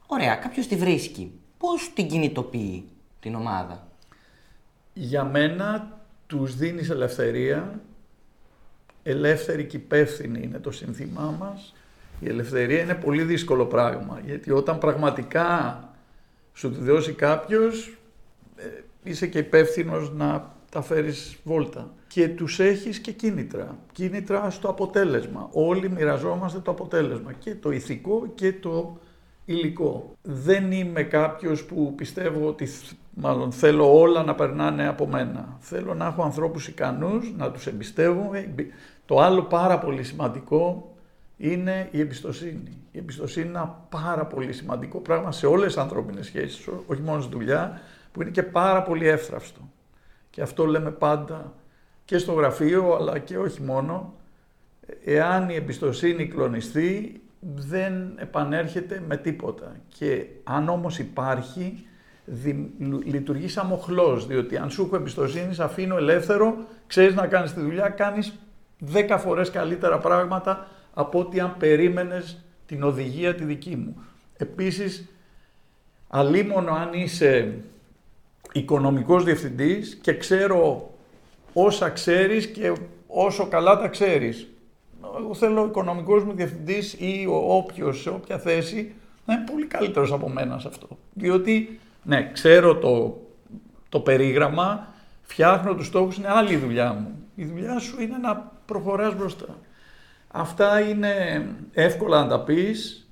Ωραία, κάποιος τη βρίσκει. Πώς την κινητοποιεί την ομάδα; Για μένα τους δίνεις ελευθερία ελεύθερη και υπεύθυνη είναι το σύνθημά μας. Η ελευθερία είναι πολύ δύσκολο πράγμα, γιατί όταν πραγματικά σου τη δώσει κάποιος, ε, είσαι και υπεύθυνος να τα φέρεις βόλτα. Και τους έχεις και κίνητρα. Κίνητρα στο αποτέλεσμα. Όλοι μοιραζόμαστε το αποτέλεσμα. Και το ηθικό και το υλικό. Δεν είμαι κάποιος που πιστεύω ότι μάλλον θέλω όλα να περνάνε από μένα. Θέλω να έχω ανθρώπους ικανούς, να τους εμπιστεύομαι. Το άλλο πάρα πολύ σημαντικό είναι η εμπιστοσύνη. Η εμπιστοσύνη είναι ένα πάρα πολύ σημαντικό πράγμα σε όλες τις ανθρώπινες σχέσεις, όχι μόνο στη δουλειά, που είναι και πάρα πολύ εύθραυστο. Και αυτό λέμε πάντα και στο γραφείο, αλλά και όχι μόνο. Εάν η εμπιστοσύνη κλονιστεί, δεν επανέρχεται με τίποτα. Και αν όμως υπάρχει, δι, λειτουργεί σαν μοχλός, διότι αν σου έχω εμπιστοσύνη, σε αφήνω ελεύθερο, ξέρεις να κάνεις τη δουλειά, κάνεις δέκα φορές καλύτερα πράγματα από ό,τι αν περίμενες την οδηγία τη δική μου. Επίσης, αλίμονο αν είσαι οικονομικός διευθυντής και ξέρω όσα ξέρεις και όσο καλά τα ξέρεις. Εγώ θέλω ο οικονομικός μου διευθυντής ή ο όποιος σε όποια θέση να είναι πολύ καλύτερος από μένα σε αυτό. Διότι, ναι, ξέρω το, το περίγραμμα, φτιάχνω τους στόχους, είναι άλλη η δουλειά μου. Η δουλειά σου είναι να προχωράς μπροστά. Αυτά είναι εύκολα να τα πεις,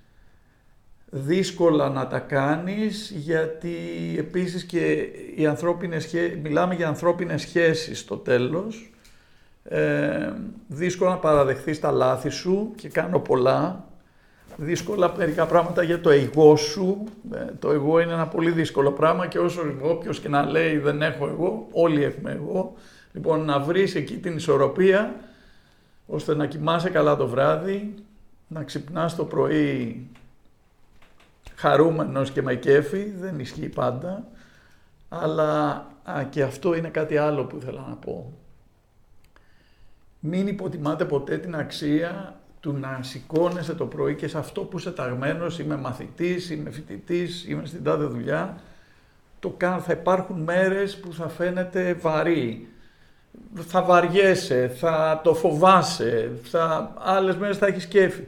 δύσκολα να τα κάνεις γιατί επίσης και οι ανθρώπινες σχέ... μιλάμε για ανθρώπινες σχέσεις στο τέλος. Ε, δύσκολο να παραδεχθείς τα λάθη σου και κάνω πολλά. Δύσκολα μερικά πράγματα για το εγώ σου. Ε, το εγώ είναι ένα πολύ δύσκολο πράγμα και όσο όποιος και να λέει δεν έχω εγώ, όλοι έχουμε εγώ. Λοιπόν, να βρεις εκεί την ισορροπία ώστε να κοιμάσαι καλά το βράδυ, να ξυπνάς το πρωί χαρούμενος και με κέφι, δεν ισχύει πάντα, αλλά και αυτό είναι κάτι άλλο που ήθελα να πω. Μην υποτιμάτε ποτέ την αξία του να σηκώνεσαι το πρωί και σε αυτό που είσαι ταγμένος, είμαι μαθητής, είμαι φοιτητής, είμαι στην τάδε δουλειά, το κάνω, θα υπάρχουν μέρες που θα φαίνεται βαρύ, θα βαριέσαι, θα το φοβάσαι, θα, άλλες μέρες θα έχεις κέφι.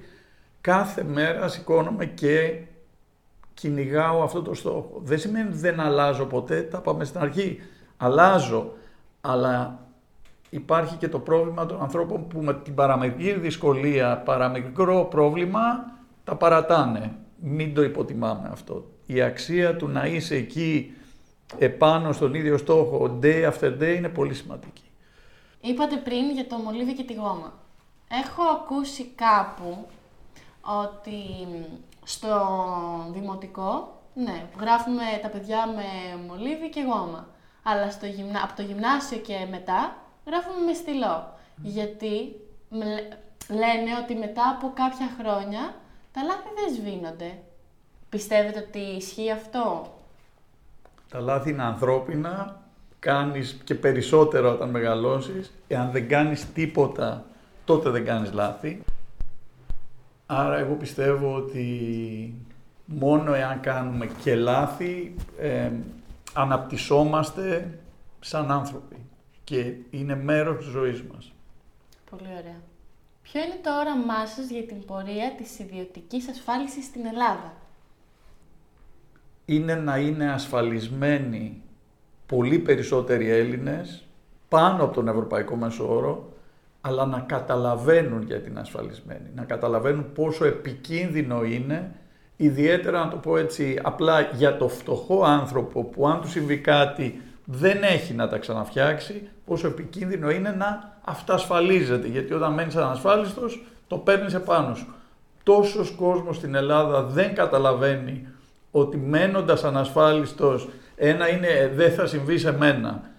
Κάθε μέρα σηκώνομαι και κυνηγάω αυτό το στόχο. Δεν σημαίνει ότι δεν αλλάζω ποτέ, τα πάμε στην αρχή. Αλλάζω, αλλά υπάρχει και το πρόβλημα των ανθρώπων που με την παραμικρή δυσκολία, παραμικρό πρόβλημα, τα παρατάνε. Μην το υποτιμάμε αυτό. Η αξία του να είσαι εκεί επάνω στον ίδιο στόχο day after day είναι πολύ σημαντική. Είπατε πριν για το μολύβι και τη γόμα. Έχω ακούσει κάπου ότι στο δημοτικό, ναι, γράφουμε τα παιδιά με μολύβι και γόμα. Αλλά στο γυμνα... από το γυμνάσιο και μετά γράφουμε με στυλό. Γιατί λένε ότι μετά από κάποια χρόνια τα λάθη δεν σβήνονται. Πιστεύετε ότι ισχύει αυτό; Τα λάθη είναι ανθρώπινα, κάνεις και περισσότερο όταν μεγαλώσεις. Εάν δεν κάνεις τίποτα, τότε δεν κάνεις λάθη. Άρα εγώ πιστεύω ότι μόνο εάν κάνουμε και λάθη, ε, αναπτυσσόμαστε σαν άνθρωποι και είναι μέρος της ζωής μας. Πολύ ωραία. Ποιο είναι το όραμά σας για την πορεία της ιδιωτικής ασφάλισης στην Ελλάδα; Είναι να είναι ασφαλισμένοι πολύ περισσότεροι Έλληνες πάνω από τον Ευρωπαϊκό Μέσο Όρο αλλά να καταλαβαίνουν για την ασφαλισμένη, να καταλαβαίνουν πόσο επικίνδυνο είναι, ιδιαίτερα να το πω έτσι απλά για το φτωχό άνθρωπο που αν του συμβεί κάτι δεν έχει να τα ξαναφτιάξει, πόσο επικίνδυνο είναι να αυτασφαλίζεται, γιατί όταν μένεις ανασφάλιστος το παίρνεις επάνω σου. Τόσος κόσμος στην Ελλάδα δεν καταλαβαίνει ότι μένοντας ανασφάλιστος ένα είναι δεν θα συμβεί σε μένα,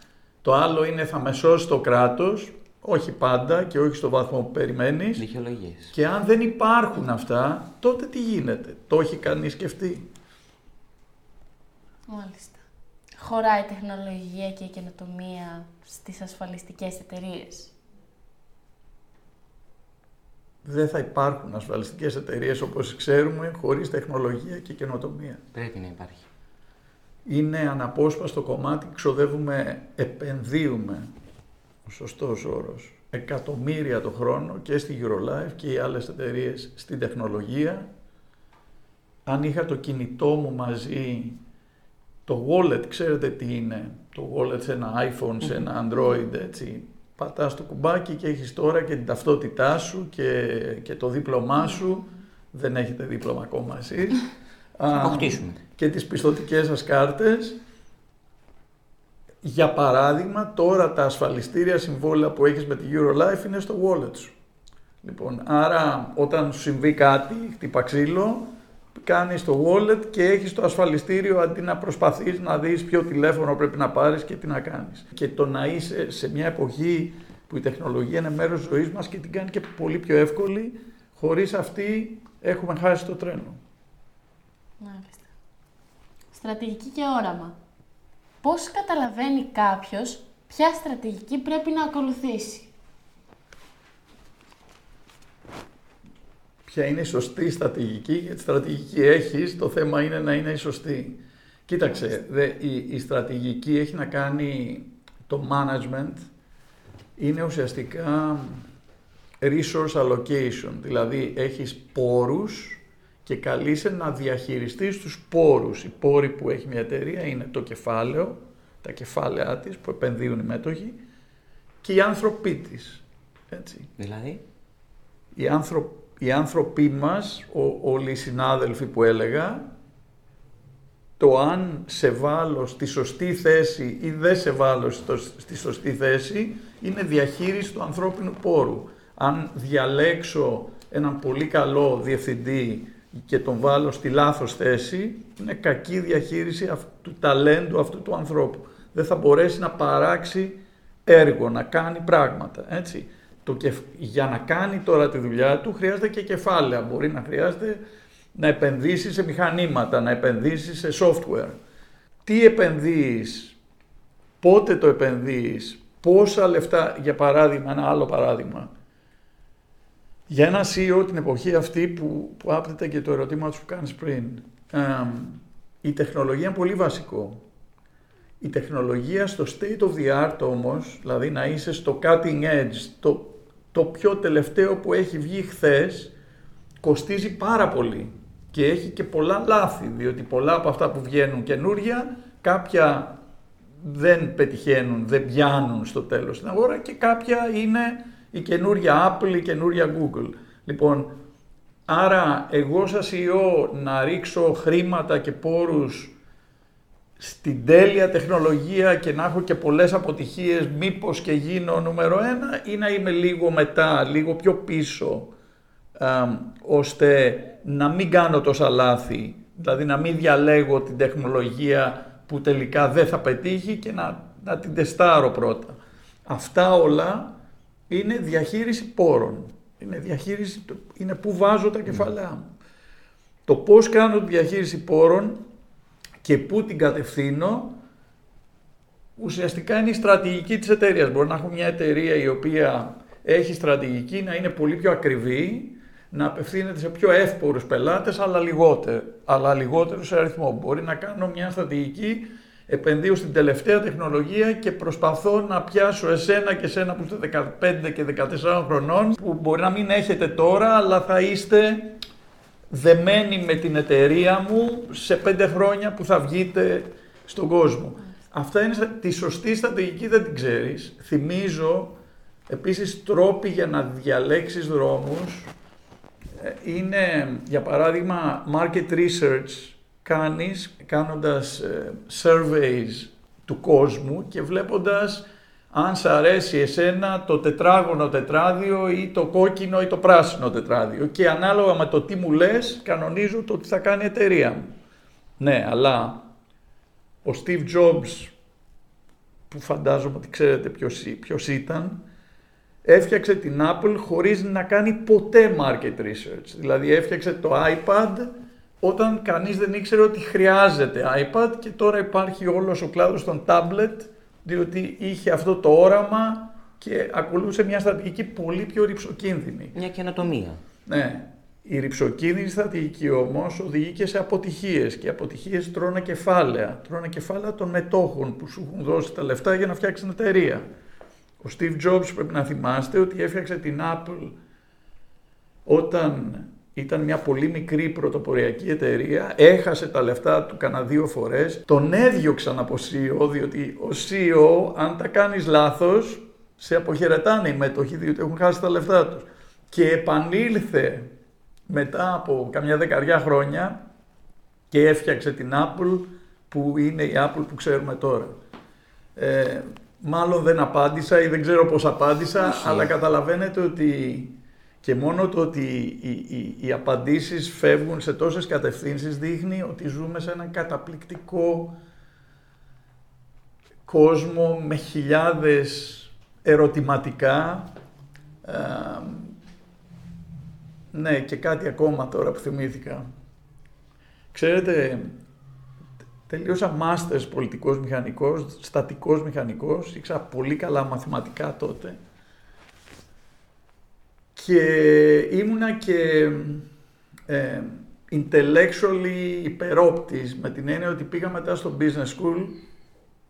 το άλλο είναι θα με σώσει το κράτος όχι πάντα και όχι στο βαθμό που περιμένεις. Δικαιολογίες. Και αν δεν υπάρχουν αυτά, τότε τι γίνεται; Το έχει κανείς σκεφτεί; Μάλιστα. Χωράει τεχνολογία και η καινοτομία στις ασφαλιστικές εταιρείες. Δεν θα υπάρχουν ασφαλιστικές εταιρείες όπως ξέρουμε χωρίς τεχνολογία και καινοτομία. Πρέπει να υπάρχει. Είναι αναπόσπαστο κομμάτι, ξοδεύουμε, επενδύουμε ο σωστός όρος, εκατομμύρια το χρόνο και στη Eurolife και οι άλλες εταιρείες στην τεχνολογία. Αν είχα το κινητό μου μαζί, το wallet, ξέρετε τι είναι, το wallet σε ένα iPhone, σε ένα Android, έτσι, πατάς το κουμπάκι και έχεις τώρα και την ταυτότητά σου και, και το δίπλωμά σου, δεν έχετε δίπλωμα ακόμα εσείς. Αποκτήσουμε. Και τις πιστοτικές σας κάρτες για παράδειγμα, τώρα τα ασφαλιστήρια συμβόλαια που έχεις με τη Eurolife είναι στο wallet σου. Λοιπόν, άρα όταν σου συμβεί κάτι, χτύπα ξύλο, κάνεις το wallet και έχεις το ασφαλιστήριο αντί να προσπαθείς να δεις ποιο τηλέφωνο πρέπει να πάρεις και τι να κάνεις. Και το να είσαι σε μια εποχή που η τεχνολογία είναι μέρος της ζωής μας και την κάνει και πολύ πιο εύκολη, χωρίς αυτή έχουμε χάσει το τρένο. Μάλιστα. Στρατηγική και όραμα πώς καταλαβαίνει κάποιος ποια στρατηγική πρέπει να ακολουθήσει; Ποια είναι η σωστή στρατηγική, γιατί στρατηγική έχεις, το θέμα είναι να είναι η σωστή. Κοίταξε, δε, η, η στρατηγική έχει να κάνει το management, είναι ουσιαστικά resource allocation, δηλαδή έχεις πόρους και καλείσαι να διαχειριστείς τους πόρους. Οι πόροι που έχει μια εταιρεία είναι το κεφάλαιο, τα κεφάλαιά της που επενδύουν οι μέτοχοι και οι άνθρωποι της. Έτσι. Δηλαδή; Οι άνθρωποι οι άνθρωποι μας, ο, όλοι οι συνάδελφοι που έλεγα, το αν σε βάλω στη σωστή θέση ή δεν σε βάλω στο, στη σωστή θέση είναι διαχείριση του ανθρώπινου πόρου. Αν διαλέξω έναν πολύ καλό διευθυντή και τον βάλω στη λάθος θέση, είναι κακή διαχείριση του ταλέντου αυτού του ανθρώπου. Δεν θα μπορέσει να παράξει έργο, να κάνει πράγματα, έτσι. Το, για να κάνει τώρα τη δουλειά του χρειάζεται και κεφάλαια. Μπορεί να χρειάζεται να επενδύσει σε μηχανήματα, να επενδύσει σε software. Τι επενδύεις, πότε το επενδύεις, πόσα λεφτά, για παράδειγμα, ένα άλλο παράδειγμα. Για ένα CEO την εποχή αυτή που, που άπτεται και το ερώτημα που κάνεις πριν, η τεχνολογία είναι πολύ βασικό. Η τεχνολογία στο state of the art όμως, δηλαδή να είσαι στο cutting edge, το, το πιο τελευταίο που έχει βγει χθες, κοστίζει πάρα πολύ και έχει και πολλά λάθη, διότι πολλά από αυτά που βγαίνουν καινούρια, κάποια δεν πετυχαίνουν, δεν πιάνουν στο τέλος στην αγορά και κάποια είναι η καινούρια Apple, η καινούρια Google. Λοιπόν, άρα εγώ σας ιώ να ρίξω χρήματα και πόρους στην τέλεια τεχνολογία και να έχω και πολλές αποτυχίες μήπως και γίνω νούμερο ένα ή να είμαι λίγο μετά, λίγο πιο πίσω ώστε να μην κάνω τόσα λάθη, δηλαδή να μην διαλέγω την τεχνολογία που τελικά δεν θα πετύχει και να, να την τεστάρω πρώτα. Αυτά όλα είναι διαχείριση πόρων. Είναι διαχείριση, είναι που βάζω τα κεφαλαία μου. Το πώς κάνω τη διαχείριση πόρων και πού την κατευθύνω, ουσιαστικά είναι η στρατηγική της εταιρείας. Μπορεί να έχω μια εταιρεία η οποία έχει στρατηγική να είναι πολύ πιο ακριβή, να απευθύνεται σε πιο εύπορους πελάτες, αλλά λιγότερο, αλλά λιγότερο σε αριθμό. Μπορεί να κάνω μια στρατηγική, επενδύω στην τελευταία τεχνολογία και προσπαθώ να πιάσω εσένα και εσένα που είστε 15 και 14 χρονών, που μπορεί να μην έχετε τώρα, αλλά θα είστε δεμένοι με την εταιρεία μου σε πέντε χρόνια που θα βγείτε στον κόσμο. Αυτά είναι τη σωστή στρατηγική δεν την ξέρεις. Θυμίζω επίσης τρόποι για να διαλέξεις δρόμους ε, είναι, για παράδειγμα, market research κάνεις κάνοντας ε, surveys του κόσμου και βλέποντας αν σ' αρέσει εσένα το τετράγωνο τετράδιο ή το κόκκινο ή το πράσινο τετράδιο και ανάλογα με το τι μου λες κανονίζω το τι θα κάνει η εταιρεία μου. Ναι, αλλά ο Steve Jobs που φαντάζομαι ότι ξέρετε ποιος, ποιος ήταν, έφτιαξε την Apple χωρίς να κάνει ποτέ market research. Δηλαδή έφτιαξε το iPad όταν κανείς δεν ήξερε ότι χρειάζεται iPad και τώρα υπάρχει όλος ο κλάδος των tablet διότι είχε αυτό το όραμα και ακολούθησε μια στρατηγική πολύ πιο ρηψοκίνδυνη. Μια καινοτομία. Ναι. Η ρηψοκίνδυνη στρατηγική όμως οδηγεί και σε αποτυχίες και οι αποτυχίες τρώνε κεφάλαια. Τρώνε κεφάλαια των μετόχων που σου έχουν δώσει τα λεφτά για να φτιάξουν εταιρεία. Ο Steve Jobs πρέπει να θυμάστε ότι έφτιαξε την Apple όταν ήταν μια πολύ μικρή πρωτοποριακή εταιρεία, έχασε τα λεφτά του κανένα δύο φορές, τον έδιωξαν από CEO, διότι ο CEO αν τα κάνεις λάθος, σε αποχαιρετάνε οι μέτοχοι, διότι έχουν χάσει τα λεφτά τους. Και επανήλθε μετά από καμιά δεκαριά χρόνια και έφτιαξε την Apple που είναι η Apple που ξέρουμε τώρα. Ε, μάλλον δεν απάντησα ή δεν ξέρω πώς απάντησα, αλλά καταλαβαίνετε ότι και μόνο το ότι οι, οι, οι απαντήσεις φεύγουν σε τόσες κατευθύνσεις δείχνει ότι ζούμε σε έναν καταπληκτικό κόσμο με χιλιάδες ερωτηματικά. ναι, και κάτι ακόμα τώρα που θυμήθηκα. Ξέρετε, τελείωσα μάστερς πολιτικός μηχανικός, στατικός μηχανικός, ήξερα πολύ καλά μαθηματικά τότε και ήμουνα και ε, intellectually υπερόπτης με την έννοια ότι πήγα μετά στο business school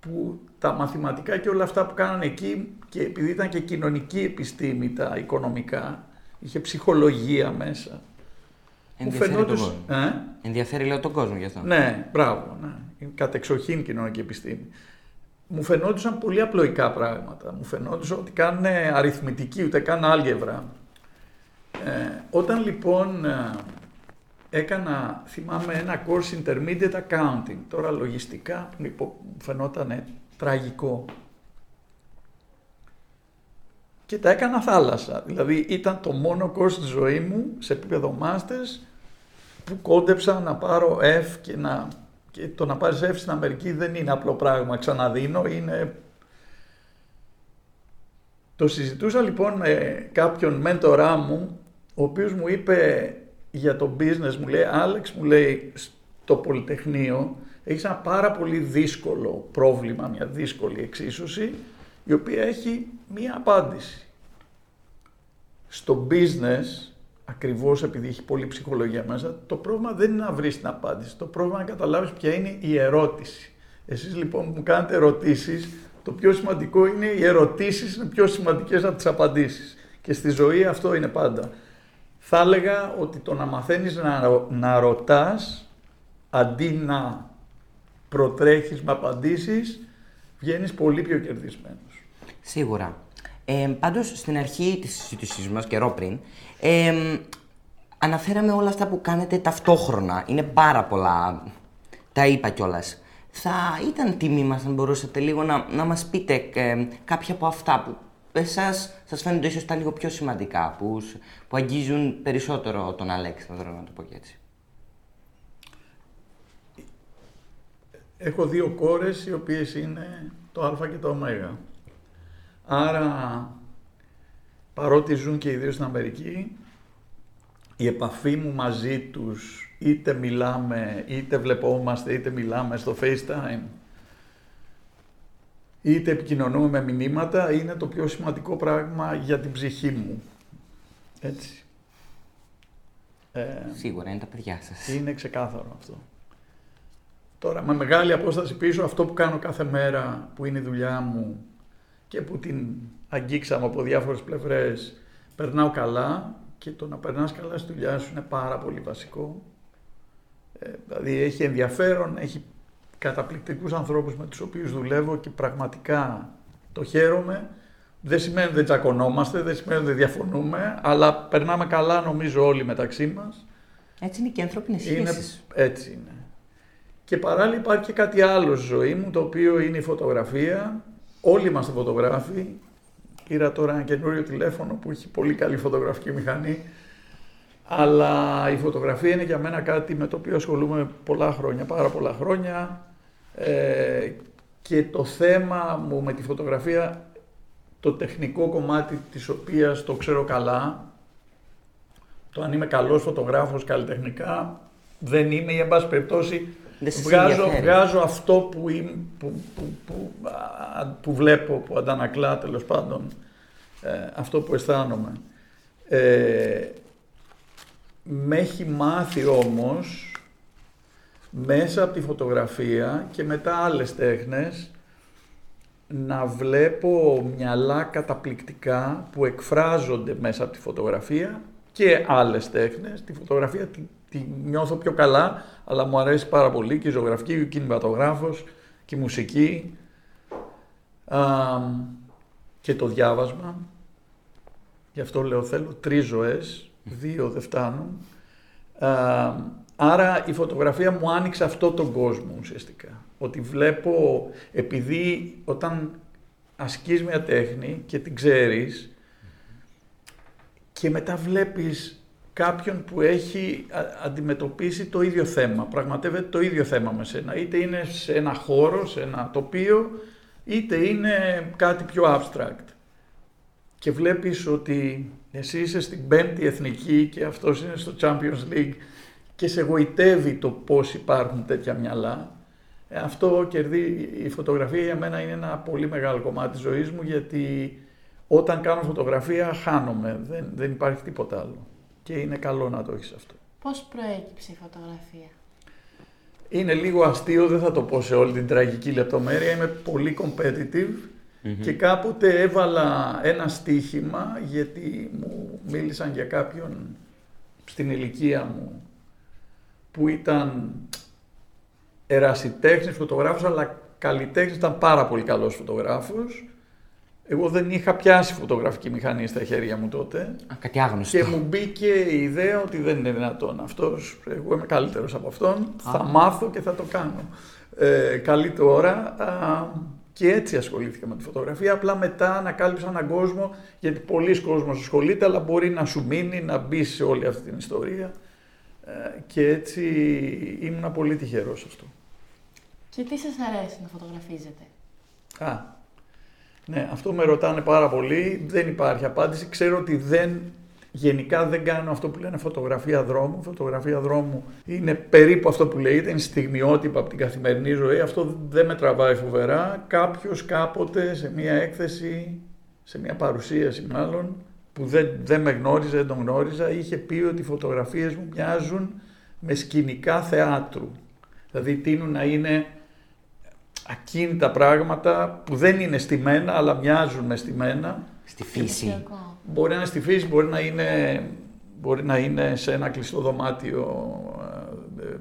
που τα μαθηματικά και όλα αυτά που κάνανε εκεί και επειδή ήταν και κοινωνική επιστήμη τα οικονομικά, είχε ψυχολογία μέσα. Ενδιαφέρει τον κόσμο. Ε; Ενδιαφέρει λέω τον κόσμο γι' αυτό. Ναι, μπράβο. Ναι. Είναι κατεξοχήν κοινωνική επιστήμη. Μου φαινόντουσαν πολύ απλοϊκά πράγματα. Μου φαινόντουσαν ότι κάνουν αριθμητική, ούτε καν άλγευρα. Ε, όταν λοιπόν ε, έκανα, θυμάμαι, ένα course intermediate accounting, τώρα λογιστικά μου φαινόταν τραγικό. Και τα έκανα θάλασσα. Δηλαδή ήταν το μόνο course της ζωή μου σε επίπεδο masters που κόντεψα να πάρω F και, να, και το να πάρεις F στην Αμερική δεν είναι απλό πράγμα, ξαναδίνω, είναι... Το συζητούσα λοιπόν με κάποιον μέντορά μου, ο οποίος μου είπε για το business, μου λέει, Άλεξ, μου λέει, στο Πολυτεχνείο έχεις ένα πάρα πολύ δύσκολο πρόβλημα, μια δύσκολη εξίσωση, η οποία έχει μία απάντηση. Στο business ακριβώς επειδή έχει πολλή ψυχολογία μέσα, το πρόβλημα δεν είναι να βρεις την απάντηση. Το πρόβλημα είναι να καταλάβεις ποια είναι η ερώτηση. Εσείς λοιπόν μου κάνετε ερωτήσεις, το πιο σημαντικό είναι οι ερωτήσεις είναι πιο σημαντικές από τις απαντήσεις. Και στη ζωή αυτό είναι πάντα. Θα έλεγα ότι το να μαθαίνεις να, να ρωτάς αντί να προτρέχεις με απαντήσεις, βγαίνεις πολύ πιο κερδισμένος. Σίγουρα. Ε, πάντως, στην αρχή της συζήτησής μας, καιρό πριν, ε, αναφέραμε όλα αυτά που κάνετε ταυτόχρονα. Είναι πάρα πολλά. Τα είπα κιόλας. Θα ήταν τιμή μας αν μπορούσατε λίγο να, να μας πείτε ε, κάποια από αυτά που εσάς σας φαίνονται ίσως τα λίγο πιο σημαντικά, πους, που αγγίζουν περισσότερο τον Αλέξανδρο, να το πω έτσι. Έχω δύο κόρες οι οποίες είναι το Α και το Ω. Άρα, παρότι ζουν και οι δύο στην Αμερική, η επαφή μου μαζί τους, είτε μιλάμε, είτε βλεπόμαστε, είτε μιλάμε στο FaceTime, είτε επικοινωνούμε με μηνύματα, είναι το πιο σημαντικό πράγμα για την ψυχή μου. Έτσι. Ε, Σίγουρα είναι τα παιδιά σας. Είναι ξεκάθαρο αυτό. Τώρα, με μεγάλη απόσταση πίσω, αυτό που κάνω κάθε μέρα, που είναι η δουλειά μου, και που την αγγίξαμε από διάφορες πλευρές περνάω καλά και το να περνάς καλά στη δουλειά σου είναι πάρα πολύ βασικό. Ε, δηλαδή έχει ενδιαφέρον, έχει καταπληκτικούς ανθρώπους με τους οποίους δουλεύω και πραγματικά το χαίρομαι. Δεν σημαίνει ότι δεν τσακωνόμαστε, δεν σημαίνει ότι δεν διαφωνούμε, αλλά περνάμε καλά νομίζω όλοι μεταξύ μας. Έτσι είναι και οι ανθρώπινες σχέσεις. έτσι είναι. Και παράλληλα υπάρχει και κάτι άλλο στη ζωή μου, το οποίο είναι η φωτογραφία. Όλοι είμαστε φωτογράφοι. Πήρα τώρα ένα καινούριο τηλέφωνο που έχει πολύ καλή φωτογραφική μηχανή. Αλλά η φωτογραφία είναι για μένα κάτι με το οποίο ασχολούμαι πολλά χρόνια, πάρα πολλά χρόνια. Ε, και το θέμα μου με τη φωτογραφία, το τεχνικό κομμάτι της οποίας το ξέρω καλά, το αν είμαι καλός φωτογράφος καλλιτεχνικά, δεν είμαι ή εν πάση περιπτώσει βγάζω, βγάζω αυτό που, που, που, που, βλέπω, που αντανακλά τέλος πάντων ε, αυτό που αισθάνομαι. Ε, με έχει μάθει όμως μέσα από τη φωτογραφία και μετά άλλες τέχνες να βλέπω μυαλά καταπληκτικά που εκφράζονται μέσα από τη φωτογραφία και άλλες τέχνες. Τη φωτογραφία τη νιώθω πιο καλά, αλλά μου αρέσει πάρα πολύ και η ζωγραφική, και ο κινηματογράφος και η μουσική και το διάβασμα. Γι' αυτό λέω θέλω τρεις ζωές, δύο δεν φτάνουν. άρα η φωτογραφία μου άνοιξε αυτό τον κόσμο ουσιαστικά. Ότι βλέπω, επειδή όταν ασκείς μια τέχνη και την ξέρεις και μετά βλέπεις κάποιον που έχει αντιμετωπίσει το ίδιο θέμα, πραγματεύεται το ίδιο θέμα με σένα. Είτε είναι σε ένα χώρο, σε ένα τοπίο, είτε είναι κάτι πιο abstract. Και βλέπεις ότι εσύ είσαι στην πέμπτη εθνική και αυτός είναι στο Champions League και σε γοητεύει το πώς υπάρχουν τέτοια μυαλά. Ε, αυτό κερδί, η φωτογραφία για μένα είναι ένα πολύ μεγάλο κομμάτι της ζωής μου γιατί όταν κάνω φωτογραφία χάνομαι, δεν, δεν υπάρχει τίποτα άλλο και είναι καλό να το έχεις αυτό. Πώς προέκυψε η φωτογραφία; Είναι λίγο αστείο, δεν θα το πω σε όλη την τραγική λεπτομέρεια, είμαι πολύ competitive και κάποτε έβαλα ένα στοίχημα γιατί μου μίλησαν για κάποιον στην ηλικία μου που ήταν ερασιτέχνης φωτογράφος αλλά καλλιτέχνης, ήταν πάρα πολύ καλός φωτογράφος Εγώ δεν είχα πιάσει φωτογραφική μηχανή στα χέρια μου τότε. Α, κάτι άγνωστο. Και μου μπήκε η ιδέα ότι δεν είναι δυνατόν αυτός, εγώ είμαι καλύτερος από αυτόν, θα μάθω και θα το κάνω. Ε, καλή τώρα. Α, και έτσι ασχολήθηκα με τη φωτογραφία. Απλά μετά ανακάλυψα έναν κόσμο, γιατί πολλοί κόσμος ασχολείται, αλλά μπορεί να σου μείνει, να μπει σε όλη αυτή την ιστορία. Ε, και έτσι ήμουν πολύ τυχερός αυτό. Και τι σας αρέσει να φωτογραφίζετε; Α, ναι, αυτό με ρωτάνε πάρα πολύ. Δεν υπάρχει απάντηση. Ξέρω ότι δεν, γενικά δεν κάνω αυτό που λένε φωτογραφία δρόμου. Φωτογραφία δρόμου είναι περίπου αυτό που λέγεται, είναι στιγμιότυπα από την καθημερινή ζωή. Αυτό δεν με τραβάει φοβερά. Κάποιος κάποτε σε μια έκθεση, σε μια παρουσίαση μάλλον, που δεν, δεν με γνώριζε, δεν τον γνώριζα, είχε πει ότι οι φωτογραφίες μου μοιάζουν με σκηνικά θεάτρου. Δηλαδή τείνουν να είναι ακίνητα πράγματα που δεν είναι στημένα αλλά μοιάζουν με στημένα. Στη φύση. Εντυπωσιακό. Μπορεί να είναι στη φύση, μπορεί να είναι, μπορεί να είναι σε ένα κλειστό δωμάτιο. ε, ε,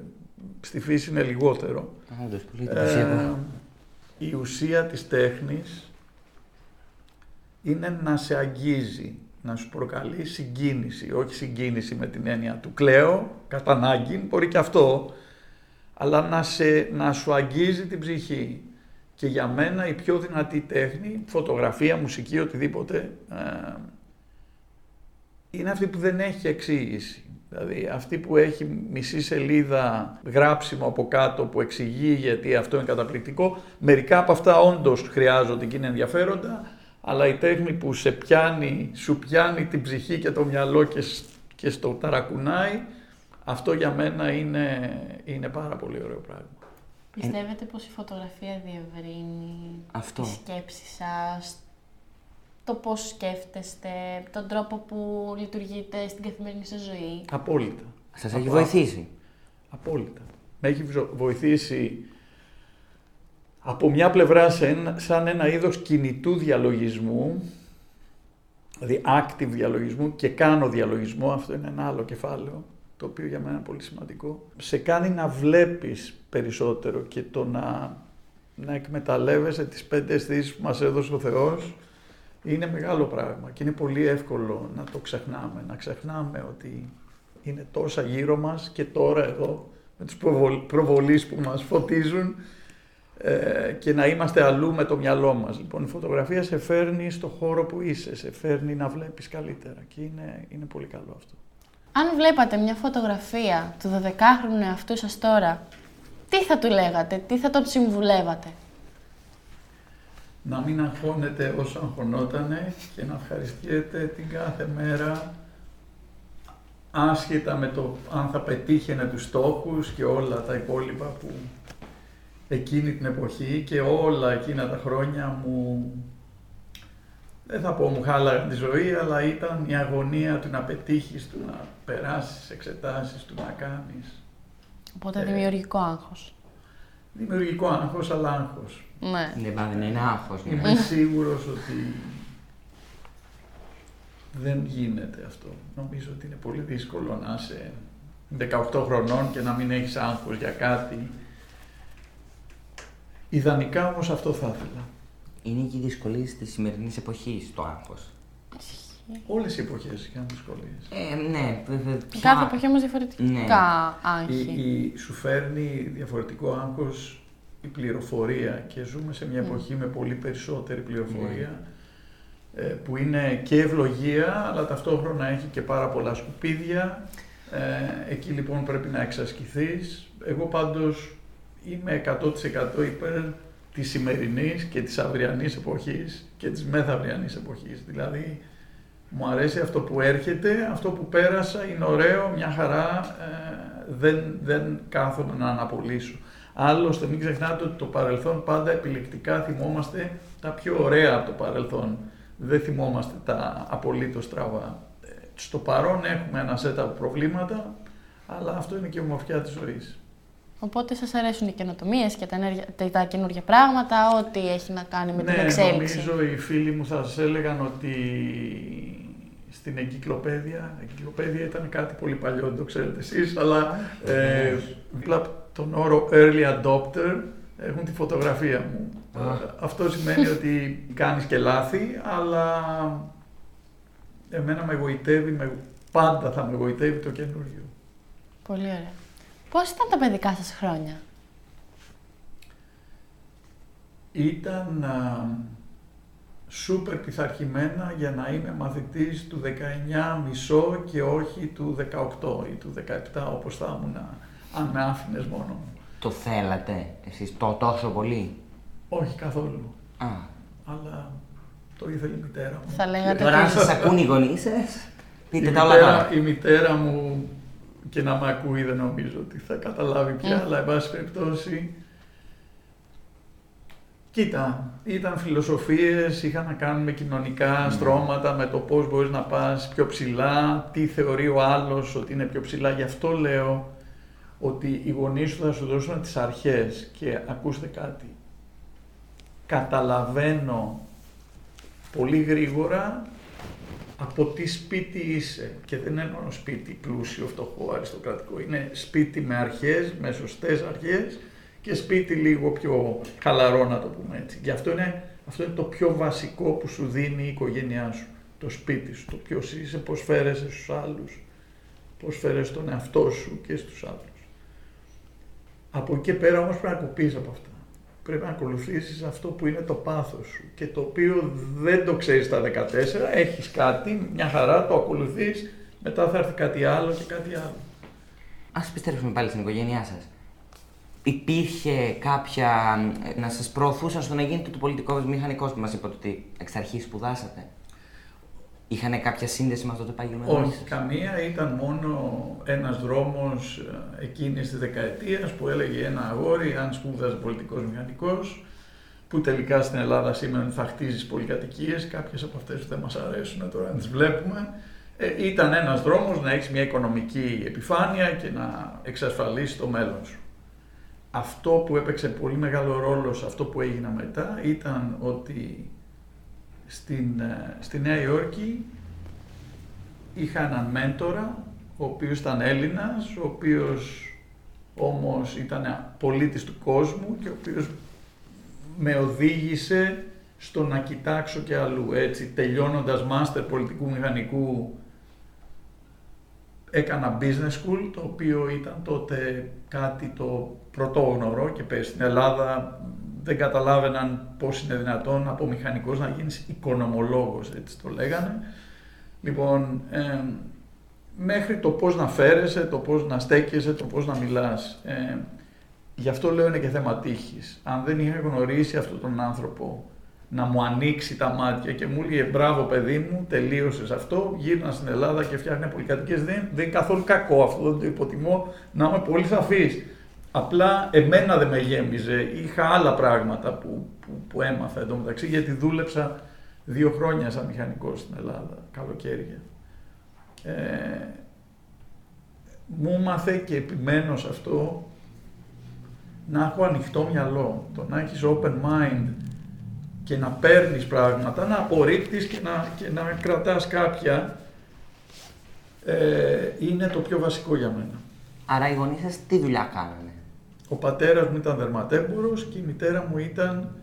Στη φύση είναι λιγότερο. Όντως, πολύ Ε, εντυπωσιακό. η ουσία της τέχνης είναι να σε αγγίζει, να σου προκαλεί συγκίνηση, όχι συγκίνηση με την έννοια του κλαίω, κατά ανάγκη, μπορεί και αυτό, αλλά να, σε, να σου αγγίζει την ψυχή. Και για μένα η πιο δυνατή τέχνη, φωτογραφία, μουσική, οτιδήποτε, ε, είναι αυτή που δεν έχει εξήγηση. Δηλαδή αυτή που έχει μισή σελίδα γράψιμο από κάτω που εξηγεί γιατί αυτό είναι καταπληκτικό. Μερικά από αυτά όντως χρειάζονται και είναι ενδιαφέροντα, αλλά η τέχνη που σε πιάνει, σου πιάνει την ψυχή και το μυαλό και, σ- και στο ταρακουνάει, αυτό για μένα είναι, είναι πάρα πολύ ωραίο πράγμα. Πιστεύετε πως η φωτογραφία διευρύνει Αυτό. τη σκέψη σας, το πώς σκέφτεστε, τον τρόπο που λειτουργείτε στην καθημερινή σας ζωή. Απόλυτα. Σας έχει Από- βοηθήσει. Απόλυτα. Με έχει βζο- βοηθήσει από μια πλευρά σε ένα- σαν ένα είδος κινητού διαλογισμού, δηλαδή active διαλογισμού και κάνω διαλογισμό, αυτό είναι ένα άλλο κεφάλαιο, το οποίο για μένα είναι πολύ σημαντικό. Σε κάνει να βλέπεις περισσότερο και το να, να εκμεταλλεύεσαι τις πέντε αισθήσεις που μας έδωσε ο Θεός, είναι μεγάλο πράγμα και είναι πολύ εύκολο να το ξεχνάμε, να ξεχνάμε ότι είναι τόσα γύρω μας και τώρα εδώ με τους προβολ- προβολείς που μας φωτίζουν ε, και να είμαστε αλλού με το μυαλό μας. Λοιπόν, η φωτογραφία σε φέρνει στο χώρο που είσαι, σε φέρνει να βλέπεις καλύτερα και είναι, είναι πολύ καλό αυτό. Αν βλέπατε μια φωτογραφία του 12χρονου εαυτού σας τώρα, τι θα του λέγατε, τι θα τον συμβουλεύατε; Να μην αγχώνεται όσο αγχωνότανε και να ευχαριστιέται την κάθε μέρα άσχετα με το αν θα πετύχαινε τους στόχους και όλα τα υπόλοιπα που εκείνη την εποχή και όλα εκείνα τα χρόνια μου δεν θα πω μου χάλαγαν τη ζωή, αλλά ήταν η αγωνία του να πετύχεις, του να περάσεις εξετάσεις, του να κάνεις. Οπότε Ε. δημιουργικό άγχος. Δημιουργικό άγχος, αλλά άγχος. Ναι. Ναι, μα δεν είναι άγχος. ναι. Είμαι σίγουρος ότι δεν γίνεται αυτό. Νομίζω ότι είναι πολύ δύσκολο να είσαι 18 χρονών και να μην έχεις άγχος για κάτι. Ιδανικά όμως αυτό θα ήθελα. Είναι και οι δυσκολίε της σημερινής εποχής το άγχος. Όλες οι εποχές είχαν δυσκολίες. Ε, ναι, βέβαια. Κάθε εποχή όμως διαφορετικά Ναι. άγχη. Η, η, σου φέρνει διαφορετικό άγχος η πληροφορία και ζούμε σε μια εποχή με πολύ περισσότερη πληροφορία ε, που είναι και ευλογία αλλά ταυτόχρονα έχει και πάρα πολλά σκουπίδια. Ε, εκεί λοιπόν πρέπει να εξασκηθείς. Εγώ πάντως είμαι 100% υπέρ της σημερινής και της αυριανής εποχής και της μεθαυριανής εποχής. Δηλαδή μου αρέσει αυτό που έρχεται, αυτό που πέρασα είναι ωραίο, μια χαρά, ε, δεν, δεν κάθομαι να αναπολύσω. Άλλωστε μην ξεχνάτε ότι το παρελθόν πάντα επιλεκτικά θυμόμαστε τα πιο ωραία από το παρελθόν. Δεν θυμόμαστε τα απολύτως στραβά. Ε, Στο παρόν έχουμε ένα σετ από προβλήματα, αλλά αυτό είναι και η ομορφιά της ζωής. Οπότε σας αρέσουν οι καινοτομίες και τα, ενέργεια- τα, τα καινούργια πράγματα, ό,τι έχει να κάνει με την εξέλιξη. Ναι, νομίζω οι φίλοι μου θα σας έλεγαν ότι στην εγκυκλοπαίδεια, η εγκυκλοπαίδεια ήταν κάτι πολύ παλιό, δεν το ξέρετε εσείς, αλλά ε, δίπλα από τον όρο early adopter Έχουν τη φωτογραφία μου. Α. Ε, Αυτό σημαίνει ότι κάνεις και λάθη, αλλά εμένα με εγωιτεύει, με, πάντα θα με εγωιτεύει το καινούριο. Πολύ ωραία. Πώς ήταν τα παιδικά σας χρόνια; Ήταν α, σούπερ πειθαρχημένα για να είμαι μαθητής του 19 μισό και όχι του 18 ή του 17 όπως θα ήμουν αν με άφηνες μόνο μου. Το θέλατε εσείς το τόσο πολύ; Όχι καθόλου, Α. αλλά το ήθελε η μητέρα μου. Θα λέγατε Τώρα αν ότι- σας ακούν οι γονείς σας, πείτε η τα όλα μητέρα, καλά. η μητέρα μου και να με ακούει δεν νομίζω ότι θα καταλάβει πια, Mm. αλλά εν πάση περιπτώσει Κοίτα, ήταν φιλοσοφίες, είχαν να κάνουν με κοινωνικά στρώματα, με το πώς μπορείς να πας πιο ψηλά, τι θεωρεί ο άλλος ότι είναι πιο ψηλά. Γι' αυτό λέω ότι οι γονείς σου θα σου δώσουν τις αρχές και ακούστε κάτι. Καταλαβαίνω πολύ γρήγορα από τι σπίτι είσαι. Και δεν εννοώ σπίτι πλούσιο, φτωχό, αριστοκρατικό. Είναι σπίτι με αρχές, με σωστές αρχές και σπίτι λίγο πιο χαλαρό να το πούμε έτσι. Γι' αυτό είναι, αυτό είναι το πιο βασικό που σου δίνει η οικογένειά σου. Το σπίτι σου, το ποιος είσαι, πώς φέρεσαι στους άλλους, πώς φέρεσαι τον εαυτό σου και στους άλλους. Από εκεί και πέρα όμως πρέπει να κουπείς από αυτά. Πρέπει να ακολουθήσεις αυτό που είναι το πάθος σου και το οποίο δεν το ξέρεις στα 14, έχεις κάτι, μια χαρά, το ακολουθείς, μετά θα έρθει κάτι άλλο και κάτι άλλο. Ας επιστρέψουμε πάλι στην οικογένειά σας. Υπήρχε κάποια. ε, να σας προωθούσαν στο να γίνετε το πολιτικό μηχανικός που μας είπατε ότι εξ αρχής σπουδάσατε; Είχαν κάποια σύνδεση με αυτό το επάγγελμα; Οι γονείς Όχι, σας; καμία. Ήταν μόνο ένας δρόμος ε, εκείνης της δεκαετίας που έλεγε ένα αγόρι, αν σπούδαζε πολιτικός μηχανικός, που τελικά στην Ελλάδα σήμερα θα χτίζεις πολυκατοικίες, κάποιες από αυτές που δεν μας αρέσουν τώρα να τις βλέπουμε. Ε, ήταν ένας δρόμος να έχεις μια οικονομική επιφάνεια και να εξασφαλίσεις το μέλλον σου. Αυτό που έπαιξε πολύ μεγάλο ρόλο σε αυτό που έγινα μετά ήταν ότι στην, ε, στη Νέα Υόρκη είχα έναν μέντορα, ο οποίος ήταν Έλληνας, ο οποίος όμως ήταν πολίτης του κόσμου και ο οποίος με οδήγησε στο να κοιτάξω και αλλού. Έτσι, τελειώνοντας μάστερ πολιτικού μηχανικού, έκανα business school, το οποίο ήταν τότε κάτι το πρωτόγνωρο και πες στην Ελλάδα δεν καταλάβαιναν πώς είναι δυνατόν από μηχανικός να γίνεις οικονομολόγος, έτσι το λέγανε. Λοιπόν, ε, μέχρι το πώς να φέρεσαι, το πώς να στέκεσαι, το πώς να μιλάς. Ε, γι' αυτό λέω είναι και θέμα τύχης. Αν δεν είχα γνωρίσει αυτόν τον άνθρωπο να μου ανοίξει τα μάτια και μου έλεγε μπράβο παιδί μου, τελείωσες αυτό, γύρνα στην Ελλάδα και φτιάχνει πολυκατοικίες. Δεν, δεν είναι καθόλου κακό αυτό, δεν το υποτιμώ, να είμαι πολύ σαφής. Απλά εμένα δεν με γέμιζε, είχα άλλα πράγματα που, που, που έμαθα εντωμεταξύ γιατί δούλεψα δύο χρόνια σαν μηχανικός στην Ελλάδα, καλοκαίρια. Ε, μου μάθε και επιμένω σε αυτό να έχω ανοιχτό μυαλό, το να έχεις open mind και να παίρνεις πράγματα, να απορρίπτεις και να, και να κρατάς κάποια ε, είναι το πιο βασικό για μένα. Άρα οι γονείς σας τι δουλειά κάνανε; Ο πατέρας μου ήταν δερματέμπορος και η μητέρα μου ήταν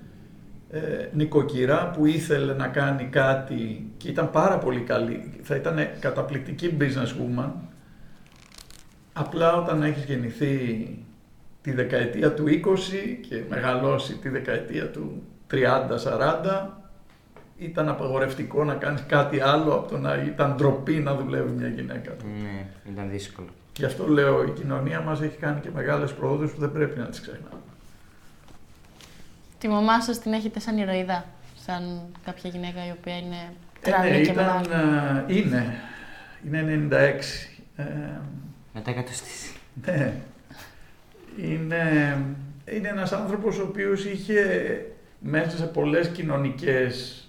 ε, νοικοκυρά που ήθελε να κάνει κάτι και ήταν πάρα πολύ καλή. Θα ήταν καταπληκτική business woman. Απλά όταν έχεις γεννηθεί τη δεκαετία του 20 και μεγαλώσει τη δεκαετία του 30-40 ήταν απαγορευτικό να κάνεις κάτι άλλο από το να ήταν ντροπή να δουλεύει μια γυναίκα. Ναι, ήταν δύσκολο. Γι' αυτό λέω η κοινωνία μας έχει κάνει και μεγάλες πρόοδους που δεν πρέπει να τις ξεχνάμε. Τη μαμά σας την έχετε σαν ηρωίδα, σαν κάποια γυναίκα η οποία είναι Ε, τρανή ναι, και ήταν, μεγάλη; ε, είναι, είναι 96. Ε, Μετά εκατοστήσει. ναι, είναι, είναι ένας άνθρωπος ο οποίος είχε μέσα σε πολλές κοινωνικές,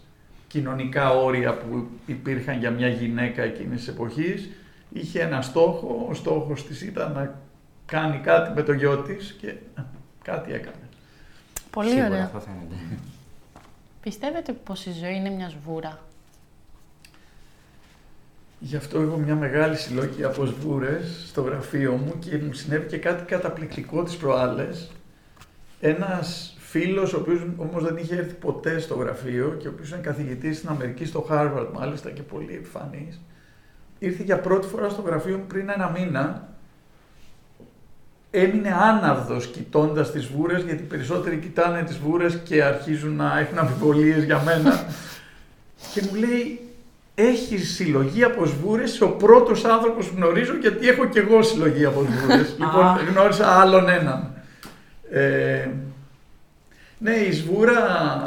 κοινωνικά όρια που υπήρχαν για μια γυναίκα εκείνης της εποχής, είχε ένα στόχο, ο στόχος της ήταν να κάνει κάτι με το γιο της και ε, κάτι έκανε. Πολύ Σίγουρα ωραία. αυτό φαίνεται. Πιστεύετε πως η ζωή είναι μια σβούρα; Γι' αυτό έχω μια μεγάλη συλλογή από σβούρες στο γραφείο μου και μου συνέβη και κάτι καταπληκτικό τις προάλλες. ένας φίλος, ο οποίος όμως δεν είχε έρθει ποτέ στο γραφείο και ο οποίος είναι καθηγητής στην Αμερική, στο Harvard μάλιστα και πολύ επιφανής, ήρθε για πρώτη φορά στο γραφείο μου πριν ένα μήνα έμεινε άναυδος κοιτώντας τις βούρες, γιατί οι περισσότεροι κοιτάνε τις βούρες και αρχίζουν να έχουν αμφιβολίες για μένα. και μου λέει, έχεις συλλογή από σβούρες, ο πρώτος άνθρωπος που γνωρίζω, γιατί έχω και εγώ συλλογή από σβούρες. λοιπόν, γνώρισα άλλον έναν. Ε, ναι, η σβούρα,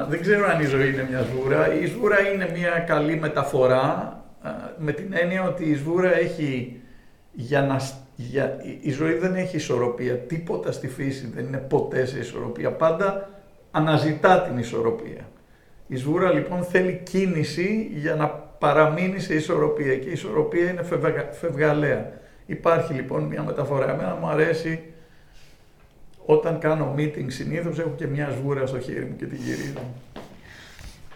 δεν ξέρω αν η ζωή είναι μια σβούρα. Η σβούρα είναι μια καλή μεταφορά, με την έννοια ότι η σβούρα έχει για να για, η ζωή δεν έχει ισορροπία. Τίποτα στη φύση δεν είναι ποτέ σε ισορροπία. Πάντα αναζητά την ισορροπία. Η σβούρα λοιπόν θέλει κίνηση για να παραμείνει σε ισορροπία και η ισορροπία είναι φευγα, φευγαλέα. Υπάρχει λοιπόν μια μεταφορά. Εμένα μου αρέσει όταν κάνω meeting συνήθως έχω και μια σβούρα στο χέρι μου και την γυρίζω.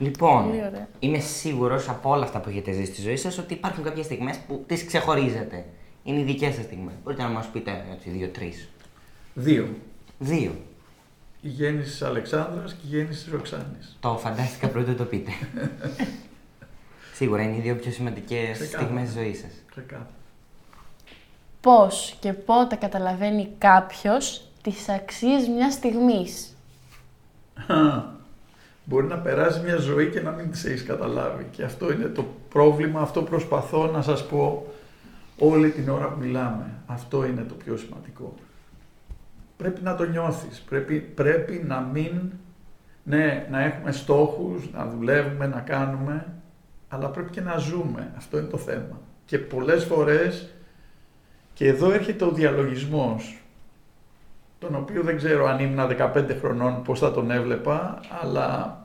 Λοιπόν, είμαι σίγουρος από όλα αυτά που έχετε ζήσει στη ζωή σας ότι υπάρχουν κάποιες στιγμές που τις ξεχωρίζετε. Είναι οι δικές σας στιγμές. Μπορείτε να μας πείτε έτσι δύο-τρει. Δύο. Δύο. Η γέννησης τη Αλεξάνδρας και η γέννησης τη Ροξάνης. Το φαντάστηκα πρώτο το πείτε. Σίγουρα είναι οι δύο πιο σημαντικές στιγμές της ζωής σας. Πώς και πότε καταλαβαίνει κάποιος τις αξίες μιας στιγμής; Μπορεί να περάσει μια ζωή και να μην τις έχει καταλάβει. Και αυτό είναι το πρόβλημα, αυτό προσπαθώ να σας πω όλη την ώρα που μιλάμε. Αυτό είναι το πιο σημαντικό. Πρέπει να το νιώθεις, πρέπει, πρέπει να μην, ναι, να έχουμε στόχους, να δουλεύουμε, να κάνουμε, αλλά πρέπει και να ζούμε. Αυτό είναι το θέμα. Και πολλές φορές, και εδώ έρχεται ο διαλογισμός, τον οποίο δεν ξέρω αν ήμουν 15 χρονών πώς θα τον έβλεπα, αλλά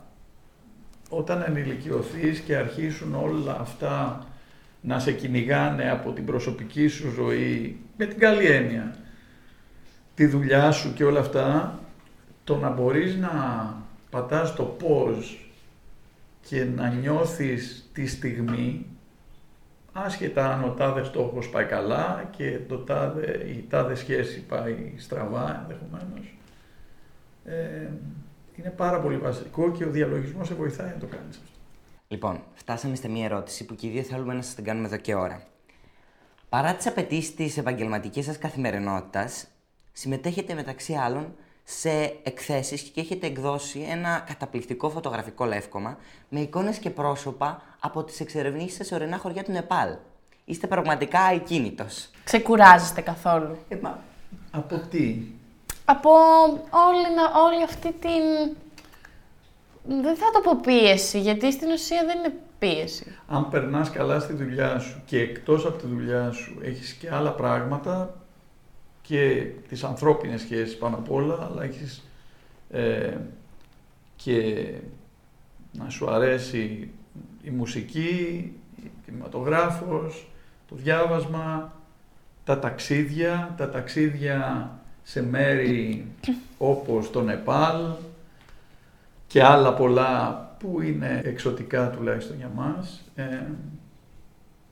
όταν ενηλικιωθείς και αρχίσουν όλα αυτά να σε κυνηγάνε από την προσωπική σου ζωή, με την καλή έννοια, τη δουλειά σου και όλα αυτά, το να μπορείς να πατάς το πώς και να νιώθεις τη στιγμή, άσχετα αν ο τάδες στόχος πάει καλά και το τάδε, η τάδε σχέση πάει στραβά ενδεχομένως. Ε, είναι πάρα πολύ βασικό και ο διαλογισμός σε βοηθάει να το κάνεις αυτό. Λοιπόν, φτάσαμε σε μία ερώτηση που και οι δύο θέλουμε να σας την κάνουμε εδώ και ώρα. Παρά τις απαιτήσεις της επαγγελματικής σας καθημερινότητας, συμμετέχετε μεταξύ άλλων σε εκθέσεις και έχετε εκδώσει ένα καταπληκτικό φωτογραφικό λεύκομα με εικόνες και πρόσωπα από τις εξερευνήσεις σας σε ορεινά χωριά του Νεπάλ. Είστε πραγματικά ακίνητος. Ξεκουράζεστε καθόλου. Ε, μα, από τι; Από όλη, όλη αυτή την δεν θα το πω πίεση, γιατί στην ουσία δεν είναι πίεση. Αν περνάς καλά στη δουλειά σου και εκτός από τη δουλειά σου έχεις και άλλα πράγματα και τις ανθρώπινες σχέσεις πάνω απ' όλα, αλλά έχεις ε, και να σου αρέσει η μουσική, η κινηματογράφος, το διάβασμα, τα ταξίδια, τα ταξίδια σε μέρη όπως το Νεπάλ, και άλλα πολλά που είναι εξωτικά τουλάχιστον για μας. Ε,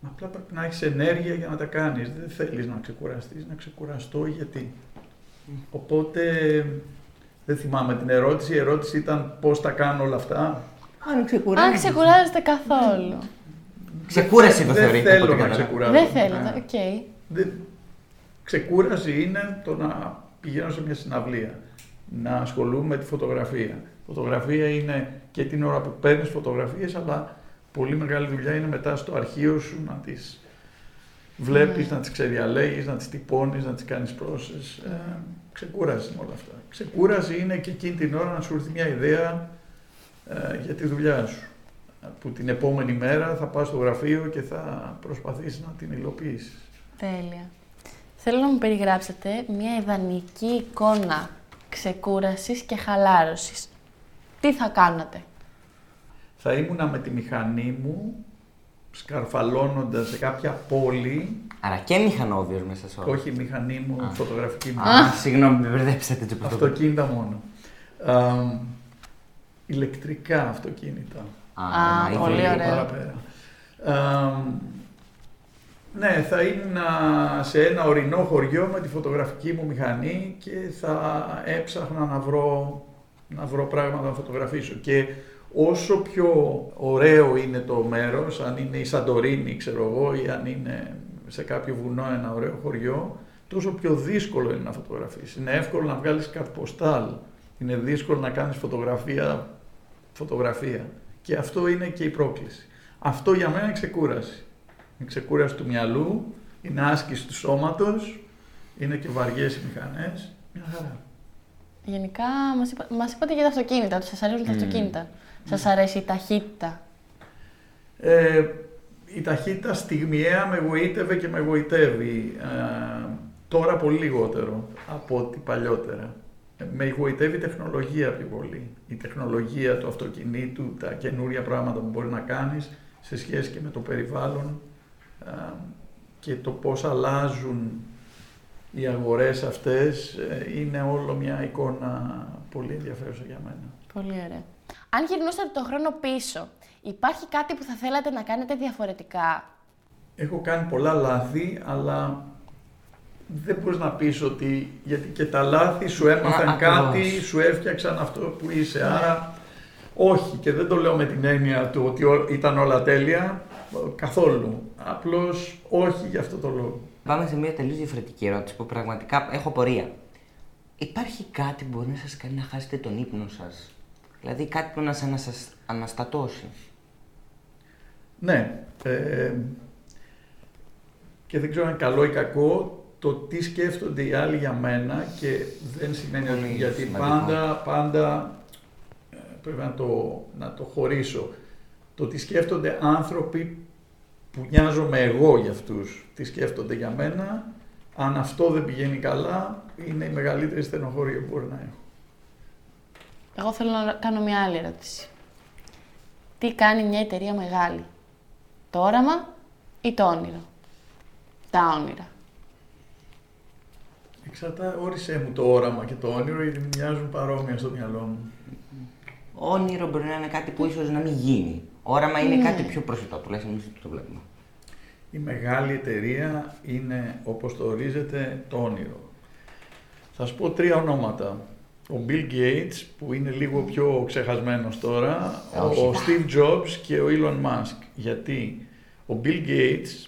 απλά πρέπει να έχεις ενέργεια για να τα κάνεις. Δεν θέλεις να ξεκουραστείς, να ξεκουραστώ γιατί. Οπότε δεν θυμάμαι την ερώτηση. Η ερώτηση ήταν πώς τα κάνω όλα αυτά. Αν ξεκουράζεσαι. Αν ξεκουράζεστε καθόλου. Ξεκούραση το θεωρείτε. Δεν θέλω να ξεκουράζω. Δεν θέλετε, OK. Okay. Ξεκούραση είναι το να πηγαίνω σε μια συναυλία, να ασχολούμαι με τη φωτογραφία, Φωτογραφία είναι και την ώρα που παίρνεις φωτογραφίες, αλλά πολύ μεγάλη δουλειά είναι μετά στο αρχείο σου να τις βλέπεις, ναι. να τις ξεδιαλέγεις, να τις τυπώνεις, να τις κάνεις πρόσες. Ε, ξεκούραση είναι όλα αυτά. Ξεκούραση είναι και εκείνη την ώρα να σου έρθει μια ιδέα ε, για τη δουλειά σου. Που την επόμενη μέρα θα πας στο γραφείο και θα προσπαθήσεις να την υλοποιήσεις. Τέλεια. Θέλω να μου περιγράψετε μια ιδανική εικόνα ξεκούρασης και χαλάρωσης τι θα κάνατε; Θα ήμουνα με τη μηχανή μου, σκαρφαλώνοντας σε κάποια πόλη. Άρα και μηχανόβιος μέσα σε όλα. Όχι, η μηχανή μου, Α. φωτογραφική μου. Α, συγγνώμη, με μπερδέψατε. Αυτοκίνητα μόνο. Α, ηλεκτρικά αυτοκίνητα. Α, πολύ ωραία. Παραπέρα. Α, Ναι, θα ήμουν σε ένα ορεινό χωριό με τη φωτογραφική μου μηχανή και θα έψαχνα να βρω, να βρω πράγματα να φωτογραφίσω. Και όσο πιο ωραίο είναι το μέρος, αν είναι η Σαντορίνη, ξέρω εγώ, ή αν είναι σε κάποιο βουνό ένα ωραίο χωριό, τόσο πιο δύσκολο είναι να φωτογραφίσεις. Είναι εύκολο να βγάλεις κάτι ποστάλ, είναι δύσκολο να κάνεις φωτογραφία, φωτογραφία. Και αυτό είναι και η πρόκληση. Αυτό για μένα είναι ξεκούραση. Είναι ξεκούραση του μυαλού, είναι άσκηση του σώματος, είναι και βαριές οι μηχανές. Μια χαρά. Γενικά, μας, είπα, μας είπατε για τα αυτοκίνητα, ότι σας αρέσουν τα αυτοκίνητα. Σας αρέσει η ταχύτητα; Ε, η ταχύτητα στιγμιαία με γοήτευε και με γοητεύει. Ε, τώρα πολύ λιγότερο από ό,τι παλιότερα. Ε, με γοητεύει η τεχνολογία πιο πολύ. Η τεχνολογία του αυτοκινήτου, τα καινούρια πράγματα που μπορεί να κάνεις σε σχέση και με το περιβάλλον ε, και το πώς αλλάζουν οι αγορές αυτές ε, είναι όλο μια εικόνα πολύ ενδιαφέρουσα για μένα. Πολύ ωραία. Αν γυρνούσατε τον χρόνο πίσω, υπάρχει κάτι που θα θέλατε να κάνετε διαφορετικά; Έχω κάνει πολλά λάθη, αλλά δεν μπορείς να πεις ότι γιατί και τα λάθη σου έμαθαν Α, κάτι, ακριβώς. σου έφτιαξαν αυτό που είσαι. Άρα όχι και δεν το λέω με την έννοια του ότι ό- ήταν όλα τέλεια, καθόλου. Απλώς όχι για αυτό το λόγο. Πάμε σε μια τελείως διαφορετική ερώτηση που πραγματικά έχω πορεία. Υπάρχει κάτι που μπορεί να σας κάνει να χάσετε τον ύπνο σας; Δηλαδή κάτι που να σας ανασασ- αναστατώσει; Ναι. ε, και δεν ξέρω αν είναι καλό ή κακό το τι σκέφτονται οι άλλοι για μένα και δεν σημαίνει ότι Πολύ γιατί σημαντικό. πάντα, πάντα ε, πρέπει να το, να το χωρίσω. Το τι σκέφτονται άνθρωποι που νοιάζομαι εγώ για αυτούς, τι σκέφτονται για μένα, αν αυτό δεν πηγαίνει καλά, είναι η μεγαλύτερη στενοχώρια που μπορεί να έχω. Εγώ θέλω να κάνω μια άλλη ερώτηση. Τι κάνει μια εταιρεία μεγάλη, το όραμα ή το όνειρο; Τα όνειρα. Εξαρτά, όρισέ μου το όραμα και το όνειρο, γιατί μου μοιάζουν παρόμοια στο μυαλό μου. Όνειρο μπορεί να είναι κάτι που ίσως να μην γίνει. Όραμα είναι Ναι. κάτι πιο προσιτό, τουλάχιστον εμείς το βλέπουμε. Η μεγάλη εταιρεία είναι, όπως το ορίζετε, το όνειρο. Θα σου πω τρία ονόματα. Ο Bill Gates, που είναι λίγο πιο ξεχασμένος τώρα, Ε, ο, όχι. ο Steve Jobs και ο Elon Musk. Γιατί ο Bill Gates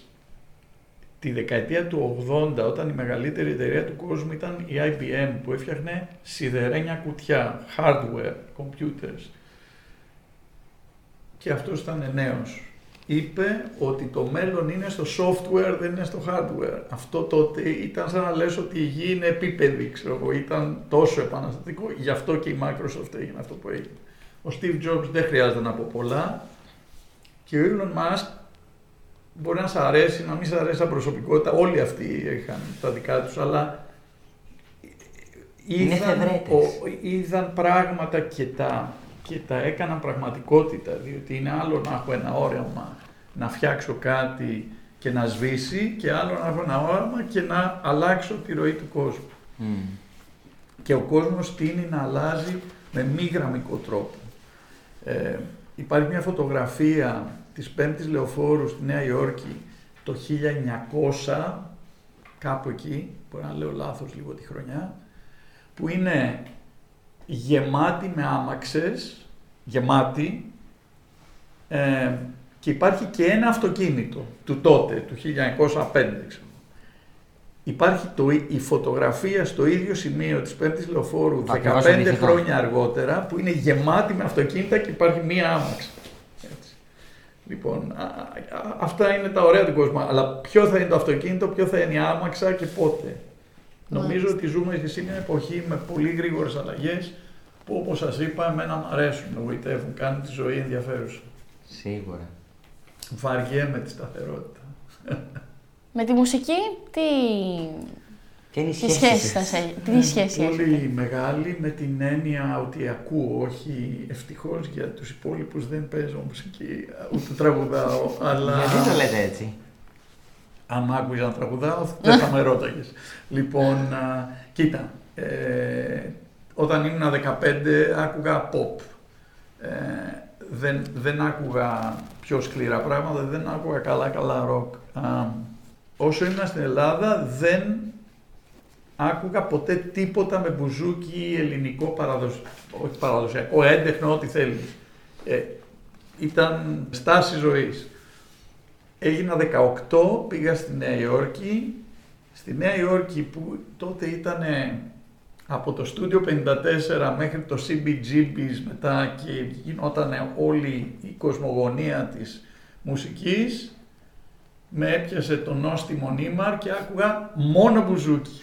τη δεκαετία του 80, όταν η μεγαλύτερη εταιρεία του κόσμου ήταν η IBM, που έφτιαχνε σιδερένια κουτιά, hardware, computers. Και αυτός ήταν νέος. Είπε ότι το μέλλον είναι στο software, δεν είναι στο hardware. Αυτό τότε ήταν σαν να λες ότι η γη είναι επίπεδη, ξέρω εγώ, ήταν τόσο επαναστατικό. Γι' αυτό και η Microsoft έγινε αυτό που έγινε. Ο Steve Jobs δεν χρειάζεται να πω πολλά. Και ο Elon Musk μπορεί να σ' αρέσει, να μην σ' αρέσει σαν προσωπικότητα. Όλοι αυτοί είχαν τα δικά τους, αλλά Είναι είδαν, εφευρέτες. ο- είδαν πράγματα και τα, και τα έκαναν πραγματικότητα. Διότι είναι άλλο να έχω ένα όρεμα να φτιάξω κάτι και να σβήσει και άλλο να έχω ένα όραμα και να αλλάξω τη ροή του κόσμου. Μμμ. Και ο κόσμος τίνει να αλλάζει με μη γραμμικό τρόπο. Ε, υπάρχει μια φωτογραφία της πέμπτης λεωφόρου στη Νέα Υόρκη το 1900, κάπου εκεί, μπορεί να λέω λάθος λίγο τη χρονιά, που είναι γεμάτη με άμαξες, γεμάτη, ε, και υπάρχει και ένα αυτοκίνητο του τότε, του 1905, ξέρω. Υπάρχει το, ί- η φωτογραφία στο ίδιο σημείο της πέμπτης λεωφόρου Ακριβώς 15 αντίθετο. χρόνια αργότερα που είναι γεμάτη με αυτοκίνητα και υπάρχει μία άμαξα. Έτσι. Λοιπόν, α- α- αυτά είναι τα ωραία του κόσμου. Αλλά ποιο θα είναι το αυτοκίνητο, ποιο θα είναι η άμαξα και πότε. Νομίζω Μάλιστα. ότι ζούμε σε μια εποχή με πολύ γρήγορες αλλαγές που όπως σας είπα εμένα μου αρέσουν, με βοηθεύουν, κάνουν τη ζωή ενδιαφέρουσα. Σίγουρα. Βαριέμαι τη σταθερότητα. Με τη μουσική, τι, Και είναι η τι σχέση σχέση σας. σας έχει, τι σχέση έχετε; Πολύ μεγάλη με την έννοια ότι ακούω, όχι ευτυχώς για τους υπόλοιπους δεν παίζω μουσική, ούτε τραγουδάω, αλλά Γιατί το λέτε έτσι; αν άκουγες να τραγουδάω δεν θα με ρώταγες. λοιπόν, α, κοίτα, ε, όταν ήμουν 15 άκουγα pop. Ε, δεν, δεν άκουγα πιο σκληρά πράγματα, δεν άκουγα καλά καλά rock. Α, όσο ήμουν στην Ελλάδα δεν άκουγα ποτέ τίποτα με μπουζούκι ελληνικό παραδοσιακό, όχι παραδοσιακό, έντεχνο, ό,τι θέλεις. Ε, ήταν στάση ζωής. Έγινα 18, πήγα στη Νέα Υόρκη. Στη Νέα Υόρκη που τότε ήταν από το στούντιο 54 μέχρι το CBGB's μετά και γινόταν όλη η κοσμογονία της μουσικής με έπιασε το νόστιμο Νίμαρ και άκουγα μόνο μπουζούκι,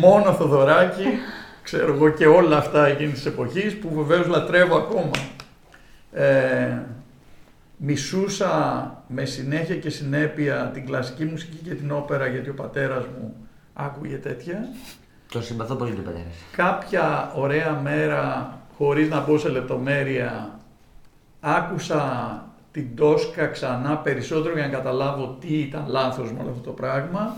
μόνο Θοδωράκι, ξέρω εγώ και όλα αυτά εκείνης της εποχής που βεβαίως λατρεύω ακόμα. Ε, μισούσα με συνέχεια και συνέπεια την κλασική μουσική και την όπερα γιατί ο πατέρας μου άκουγε τέτοια. Το συμπαθώ πολύ του πατέρα. Κάποια ωραία μέρα, χωρίς να μπω σε λεπτομέρεια, άκουσα την Τόσκα ξανά περισσότερο για να καταλάβω τι ήταν λάθος με όλο αυτό το πράγμα.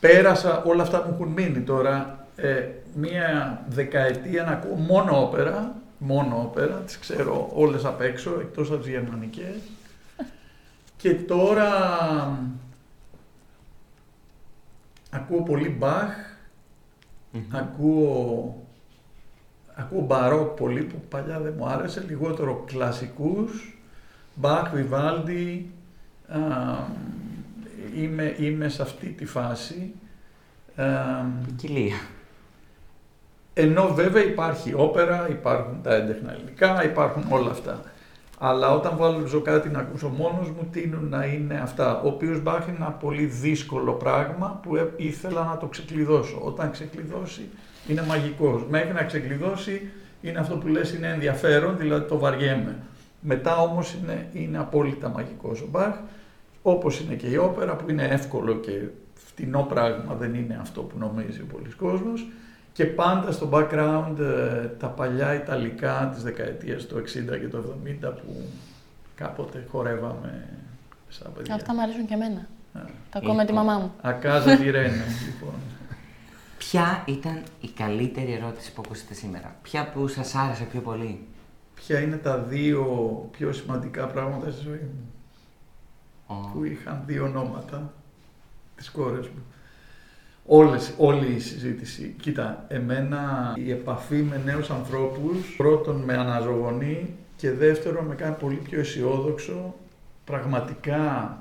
Πέρασα, όλα αυτά που έχουν μείνει τώρα, ε, μία δεκαετία να ακούω μόνο όπερα, μόνο όπερα, τις ξέρω όλες απ' έξω, εκτός από τις γερμανικές. Και τώρα ακούω πολύ Bach, ακούω, ακούω μπαρόκ πολύ που παλιά δεν μου άρεσε, λιγότερο κλασικούς, Μπαχ, Βιβάλντι, είμαι, είμαι σε αυτή τη φάση. Ποικιλία. Ενώ βέβαια υπάρχει όπερα, υπάρχουν τα έντεχνα ελληνικά, υπάρχουν όλα αυτά. Αλλά όταν βάλω κάτι να ακούσω μόνος μου, τείνουν να είναι αυτά. Ο οποίος Μπάχ είναι ένα πολύ δύσκολο πράγμα που ε, ήθελα να το ξεκλειδώσω. Όταν ξεκλειδώσει είναι μαγικός. Μέχρι να ξεκλειδώσει είναι αυτό που λες είναι ενδιαφέρον, δηλαδή το βαριέμαι. Μετά όμως είναι, είναι απόλυτα μαγικός ο Μπαχ, όπως είναι και η όπερα που είναι εύκολο και φτηνό πράγμα, δεν είναι αυτό που νομίζει ο πολλής κόσμος. Και πάντα στο background ε, τα παλιά Ιταλικά της δεκαετίας του 60 και του 70 που κάποτε χορεύαμε σαν παιδιά. Αυτά μου αρέσουν και εμένα. Ε, Τα ακούω με τη μαμά μου. Ακάζα τη Ρένε, λοιπόν. Ποια ήταν η καλύτερη ερώτηση που ακούσατε σήμερα, ποια που σας άρεσε πιο πολύ; Ποια είναι τα δύο πιο σημαντικά πράγματα στη ζωή μου Ω. που είχαν δύο ονόματα της κόρες μου. Όλες, όλη η συζήτηση. Κοίτα, εμένα η επαφή με νέους ανθρώπους, πρώτον με αναζωογονεί και δεύτερον με κάνει πολύ πιο αισιόδοξο. Πραγματικά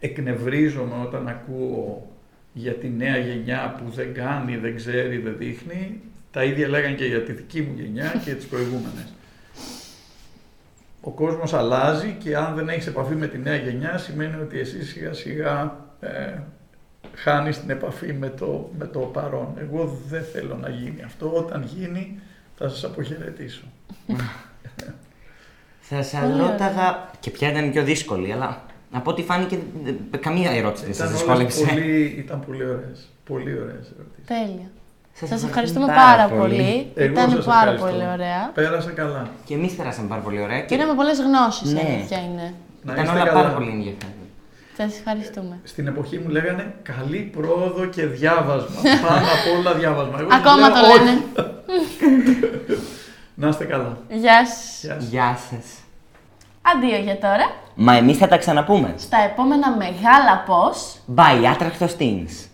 εκνευρίζομαι όταν ακούω για τη νέα γενιά που δεν κάνει, δεν ξέρει, δεν δείχνει. Τα ίδια λέγανε και για τη δική μου γενιά και τις προηγούμενες. Ο κόσμος αλλάζει και αν δεν έχεις επαφή με τη νέα γενιά σημαίνει ότι εσύ σιγά σιγά ε, χάνεις την επαφή με το, με το παρόν. Εγώ δεν θέλω να γίνει αυτό. Όταν γίνει θα σας αποχαιρετήσω. Θα σας ρώταγα και ποια ήταν η πιο δύσκολη, αλλά από ό,τι φάνηκε ε, καμία ερώτηση δεν σας Ήταν, όλες δυσκόλεψε. πολύ, ήταν πολύ ωραίες. Πολύ ωραίες ερωτήσεις. Τέλεια. Σας Σας ευχαριστούμε ευχαριστούμε πάρα πάρα πολύ. πολύ. Εγώ Ήταν σας πάρα ευχαριστώ. πολύ ωραία. Πέρασα καλά. Και εμείς περάσαμε πάρα πολύ ωραία. Και είδαμε πολλές γνώσεις, η Ναι. αλήθεια είναι. Να Ήταν είστε όλα καλά. πάρα πολύ ενδιαφέροντα. Σας ευχαριστούμε. Στην εποχή μου λέγανε καλή πρόοδο και διάβασμα. Πάνω απ' όλα διάβασμα. Εγώ Ακόμα λέω, το «Όχι». λένε. Να είστε καλά. Γεια σας. Γεια σας. Γεια σας. Αντίο για τώρα. Μα εμείς θα τα ξαναπούμε. Στα επόμενα μεγάλα πώς. Bye, άτρακτος teens.